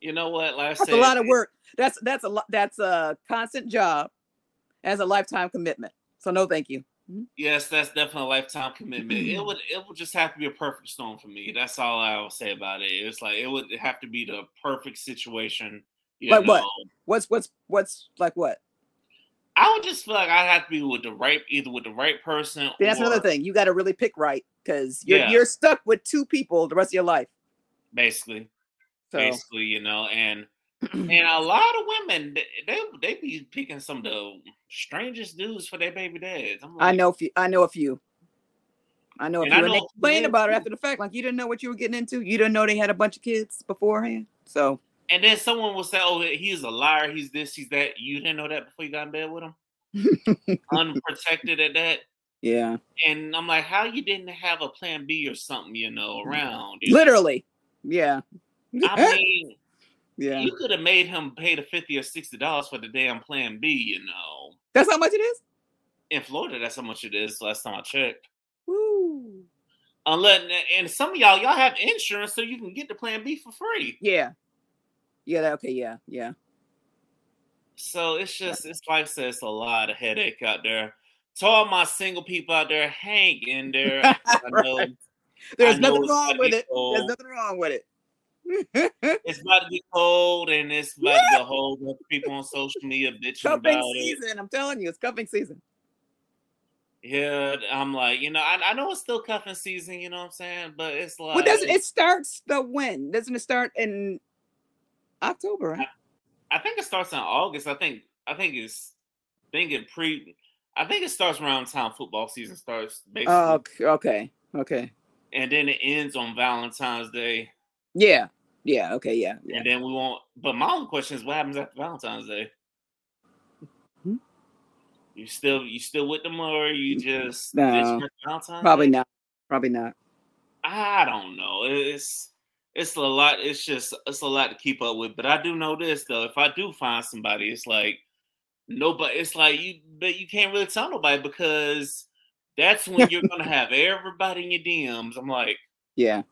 S1: you know what? Like
S2: that's
S1: said,
S2: a lot of work. That's that's a lot. That's a constant job, as a lifetime commitment. So no, thank you.
S1: Yes, that's definitely a lifetime commitment. it would it would just have to be a perfect storm for me. That's all I will say about it. It's like it would have to be the perfect situation.
S2: like know. what? What's what's what's like what?
S1: I would just feel like I'd have to be with the right, either with the right person.
S2: That's or, another thing. You got to really pick right because you're yeah. you're stuck with two people the rest of your life.
S1: Basically, so. basically, you know, and (clears throat) and a lot of women they they be picking some of the strangest dudes for their baby dads.
S2: Like, I know, a few, I know a few. I know a few, and, and they complain about it after the fact, like you didn't know what you were getting into. You didn't know they had a bunch of kids beforehand. So
S1: and then someone will say, "Oh, he's a liar. He's this. He's that." You didn't know that before you got in bed with him, (laughs) unprotected at that.
S2: Yeah.
S1: And I'm like, how you didn't have a plan B or something, you know, mm. around?
S2: Literally. Know? Yeah.
S1: I (laughs) mean,
S2: yeah.
S1: You could have made him pay the fifty or sixty dollars for the damn plan B, you know.
S2: That's how much it is?
S1: In Florida, that's how much it is. Last time I checked.
S2: Woo.
S1: Unless and some of y'all y'all have insurance so you can get the plan B for free.
S2: Yeah. Yeah, okay, yeah, yeah.
S1: So it's just it's like I said, it's a lot of headache out there. To all my single people out there, hang in there. (laughs) I know,
S2: There's nothing wrong with it. Cold. There's nothing wrong with it.
S1: it's about to be cold, and it's (laughs) about to a whole bunch of people on social media bitching cuffing about
S2: season.
S1: it.
S2: I'm telling you, it's cuffing season.
S1: Yeah, I'm like, you know, I, I know it's still cuffing season, you know what I'm saying? But it's like,
S2: well, doesn't it starts the when? Doesn't it start in October, right?
S1: I, I, think it starts in August. I think I think it's thinking pre. I think it starts around time football season starts.
S2: Basically. Oh, okay, okay.
S1: And then it ends on Valentine's Day.
S2: Yeah, yeah, okay, yeah. yeah.
S1: And then we won't. But my only question is, what happens after Valentine's Day? Hmm? You still you still with them, or you just
S2: no? Probably Day? not. Probably not.
S1: I don't know. It's it's a lot. It's just it's a lot to keep up with. But I do know this though. If I do find somebody, it's like nobody. It's like you, but you can't really tell nobody because that's when you're gonna have everybody in your DMs. I'm like, (laughs)
S2: yeah,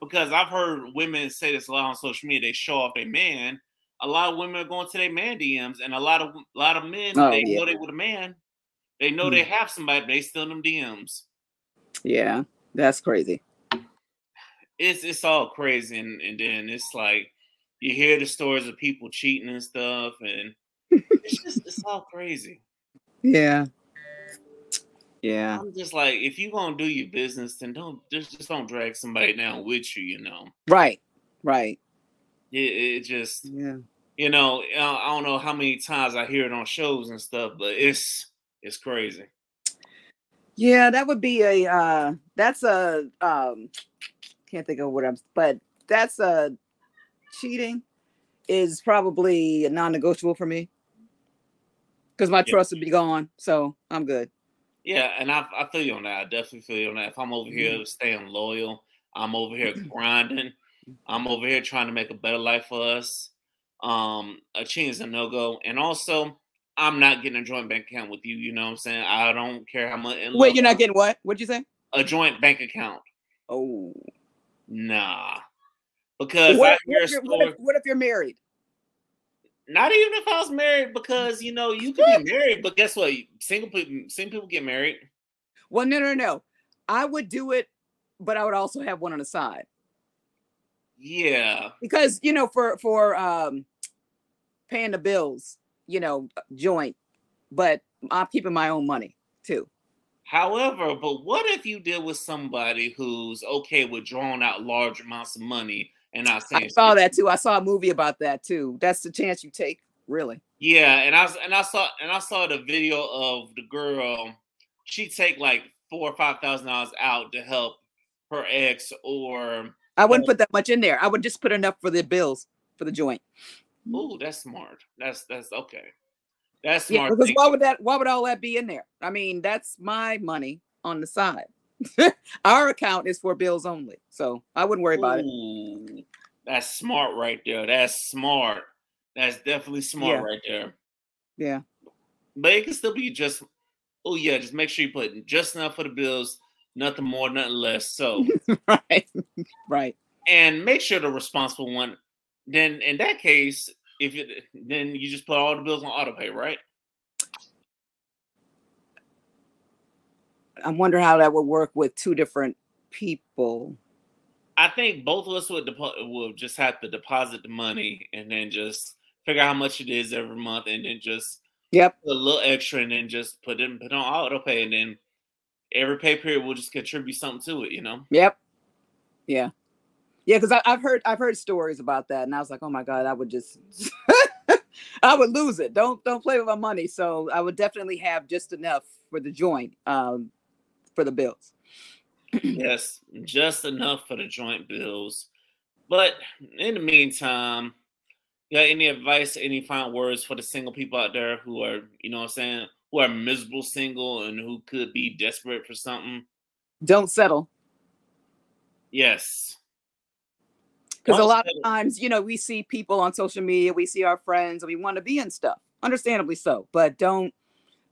S1: because I've heard women say this a lot on social media. They show off their man. A lot of women are going to their man DMs, and a lot of a lot of men oh, they yeah. know they with a man. They know mm. they have somebody, but they still them DMs.
S2: Yeah, that's crazy
S1: it's it's all crazy, and, and then it's like you hear the stories of people cheating and stuff, and (laughs) it's just it's all crazy.
S2: Yeah. Yeah.
S1: I'm just like, if you gonna do your business, then don't just just don't drag somebody down with you, you know.
S2: Right. Right.
S1: It, it just
S2: yeah.
S1: You know, I don't know how many times I hear it on shows and stuff, but it's it's crazy.
S2: Yeah, that would be a uh that's a um can't think of what I'm, but that's a cheating is probably a non-negotiable for me because my trust would be gone. So I'm good.
S1: Yeah, and I, I feel you on that. I definitely feel you on that. If I'm over here mm-hmm. staying loyal, I'm over here (clears throat) grinding. I'm over here trying to make a better life for us. Um, a cheating is a no go, and also I'm not getting a joint bank account with you. You know what I'm saying? I don't care how much.
S2: Wait, you're not getting what? What'd you say?
S1: A joint bank account.
S2: Oh,
S1: Nah, because
S2: what, what, if, what, if, what if you're married?
S1: Not even if I was married, because you know you could be married, but guess what? Single people, single people get married.
S2: Well, no, no, no. I would do it, but I would also have one on the side.
S1: Yeah,
S2: because you know, for for um, paying the bills, you know, joint, but I'm keeping my own money too.
S1: However, but what if you deal with somebody who's okay with drawing out large amounts of money and not saying?
S2: I saw that too. I saw a movie about that too. That's the chance you take, really.
S1: Yeah, and I and I saw and I saw the video of the girl. She take like four or five thousand dollars out to help her ex, or
S2: I wouldn't put that much in there. I would just put enough for the bills for the joint.
S1: Oh, that's smart. That's that's okay. That's
S2: Yeah, because why would that? Why would all that be in there? I mean, that's my money on the side. (laughs) Our account is for bills only, so I wouldn't worry about it.
S1: That's smart right there. That's smart. That's definitely smart
S2: Yeah.
S1: right there.
S2: Yeah,
S1: But it can still be just, oh yeah, just make sure you put just enough for the bills, nothing more, nothing less. So, (laughs)
S2: right, right.
S1: and make sure the responsible one. Then in that case, if it, then you just put all the bills on auto pay, right?
S2: I'm wondering how that would work with two different people.
S1: I think both of us would depo- will just have to deposit the money and then just figure out how much it is every month, and then just
S2: Yep.
S1: put a little extra, and then just put it put on auto pay, and then every pay period will just contribute something to it. You know.
S2: Yep. Yeah. Yeah, because I've heard I've heard stories about that, and I was like, oh my god, I would just (laughs) I would lose it. Don't don't play with my money. So I would definitely have just enough for the joint, um, for the bills. (clears throat)
S1: yes, just enough for the joint bills. But in the meantime, you got any advice, any final words for the single people out there who are, you know what I'm saying, who are miserable single and who could be desperate for something?
S2: Don't settle.
S1: Yes.
S2: Because a lot
S1: settle.
S2: of times, you know, we see people on social media, we see our friends, and we want to be in stuff. Understandably so, but don't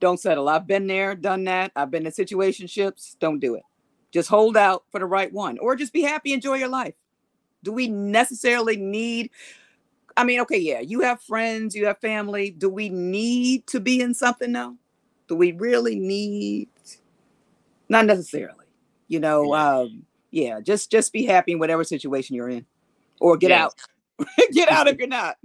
S2: don't settle. I've been there, done that. I've been in situationships. Don't do it. Just hold out for the right one, or just be happy, enjoy your life. Do we necessarily need? I mean, okay, yeah, you have friends, you have family. Do we need to be in something now? Do we really need? Not necessarily. You know,
S1: Yeah.
S2: um, yeah, just just be happy in whatever situation you're in, or get
S1: Yes.
S2: out. (laughs) get out if you're not.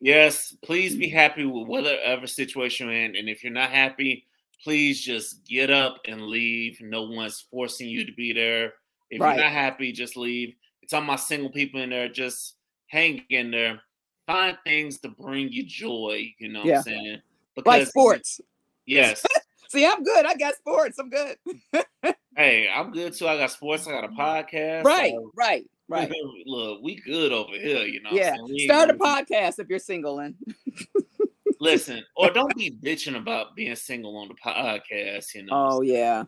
S1: Yes, please be happy with whatever situation you're in. And if you're not happy, please just get up and leave. No one's forcing you to be there. If
S2: Right.
S1: you're not happy, just leave. It's on my single people in there. Just hang in there. Find things to bring you joy. You know what I'm saying?
S2: Like sports.
S1: Yes. (laughs)
S2: See, I'm good. I got sports. I'm good. (laughs)
S1: hey, I'm good too. I got sports. I got a podcast.
S2: Right,
S1: so-
S2: right, right.
S1: Look, we good over here. You know.
S2: Yeah.
S1: saying? We ain't
S2: Start a podcast if you're single and (laughs)
S1: Listen, or don't be bitching about being single on the podcast. You know.
S2: oh yeah.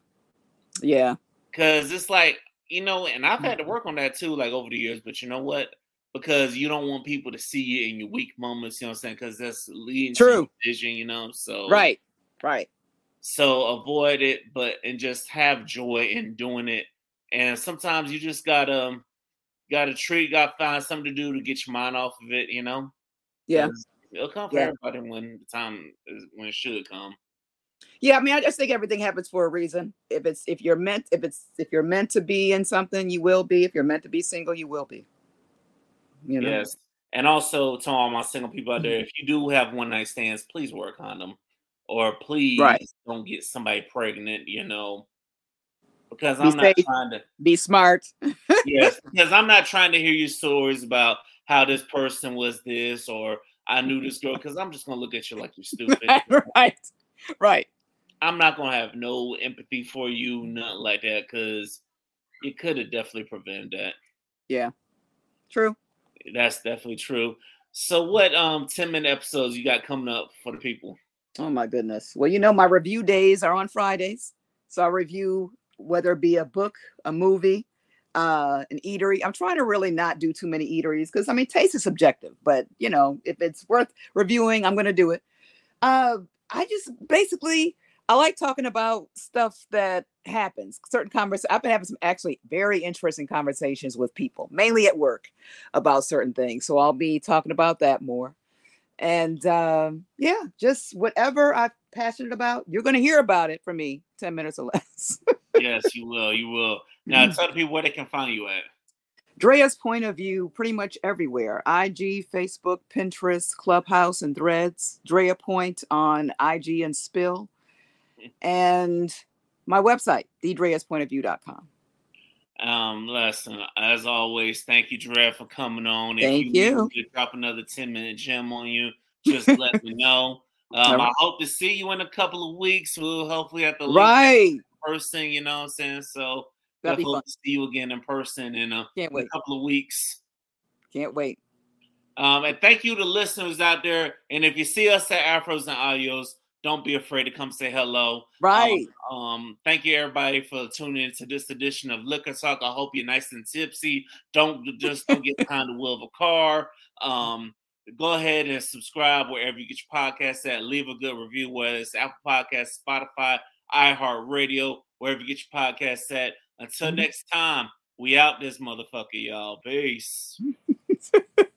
S2: Yeah.
S1: Cause it's like, you know, and I've had mm. to work on that too, like over the years, but you know what? Because you don't want people to see you in your weak moments, you know what I'm saying? Because that's leading
S2: True.
S1: your vision, you know. So
S2: Right. Right.
S1: so avoid it, but and just have joy in doing it. And sometimes you just gotta um, gotta treat, gotta find something to do to get your mind off of it, you know.
S2: Yeah.
S1: It'll come for
S2: Yeah.
S1: everybody when the time is when it should come.
S2: Yeah. I mean, I just think everything happens for a reason. If it's if you're meant if it's if you're meant to be in something, you will be. If you're meant to be single, you will be. You know.
S1: Yes. And also to all my single people out
S2: Mm-hmm.
S1: there, if you do have one night stands, please work on them. Or please
S2: Right.
S1: don't get somebody pregnant, you know. Because I'm not
S2: safe.
S1: trying to
S2: Be smart. (laughs)
S1: yes, because I'm not trying to hear your stories about how this person was this or I knew this girl, because I'm just gonna look at you like you're stupid. (laughs)
S2: right. Right.
S1: I'm not gonna have no empathy for you, nothing like that, because you could have definitely prevented that.
S2: Yeah. True.
S1: That's definitely true. So what um 10 minute episodes you got coming up for the people?
S2: Oh my goodness. Well, you know, my review days are on Fridays. So I review whether it be a book, a movie, uh, an eatery. I'm trying to really not do too many eateries because I mean taste is subjective, but you know, if it's worth reviewing, I'm gonna do it. Uh I just basically I like talking about stuff that happens. Certain conversations. I've been having some actually very interesting conversations with people, mainly at work, about certain things. So I'll be talking about that more and um, yeah, just whatever I'm passionate about, you're going to hear about it from me 10 minutes or (laughs) less.
S1: yes, you will. You will. Now (clears throat) tell the people where they can find you at.
S2: Drea's point of view pretty much everywhere IG, Facebook, Pinterest, Clubhouse, and Threads. Drea Point on IG and Spill. And my website, thedreaspointofview.com.
S1: Um, listen, as always, thank you, Drea, for coming on.
S2: Thank
S1: if you,
S2: you.
S1: To drop another 10 minute gem on you, (laughs) just let me know. Um, I hope to see you in a couple of weeks. We'll hopefully have the
S2: right
S1: person, you know what I'm saying? So
S2: That'd
S1: hope to see you again in person in a,
S2: Can't
S1: in
S2: wait.
S1: a couple of weeks.
S2: Can't wait.
S1: Um, and thank you to listeners out there. And if you see us at Afros and Audios, don't be afraid to come say hello.
S2: Right.
S1: Um, um, thank you everybody for tuning in to this edition of Liquor Talk. I hope you're nice and tipsy. Don't just don't get behind the wheel of a car. Um, go ahead and subscribe wherever you get your podcasts at. Leave a good review, whether it's Apple Podcasts, Spotify, iHeartRadio, wherever you get your podcasts at. Until
S2: Mhm.
S1: next time, we out this motherfucker, y'all. Peace. (laughs)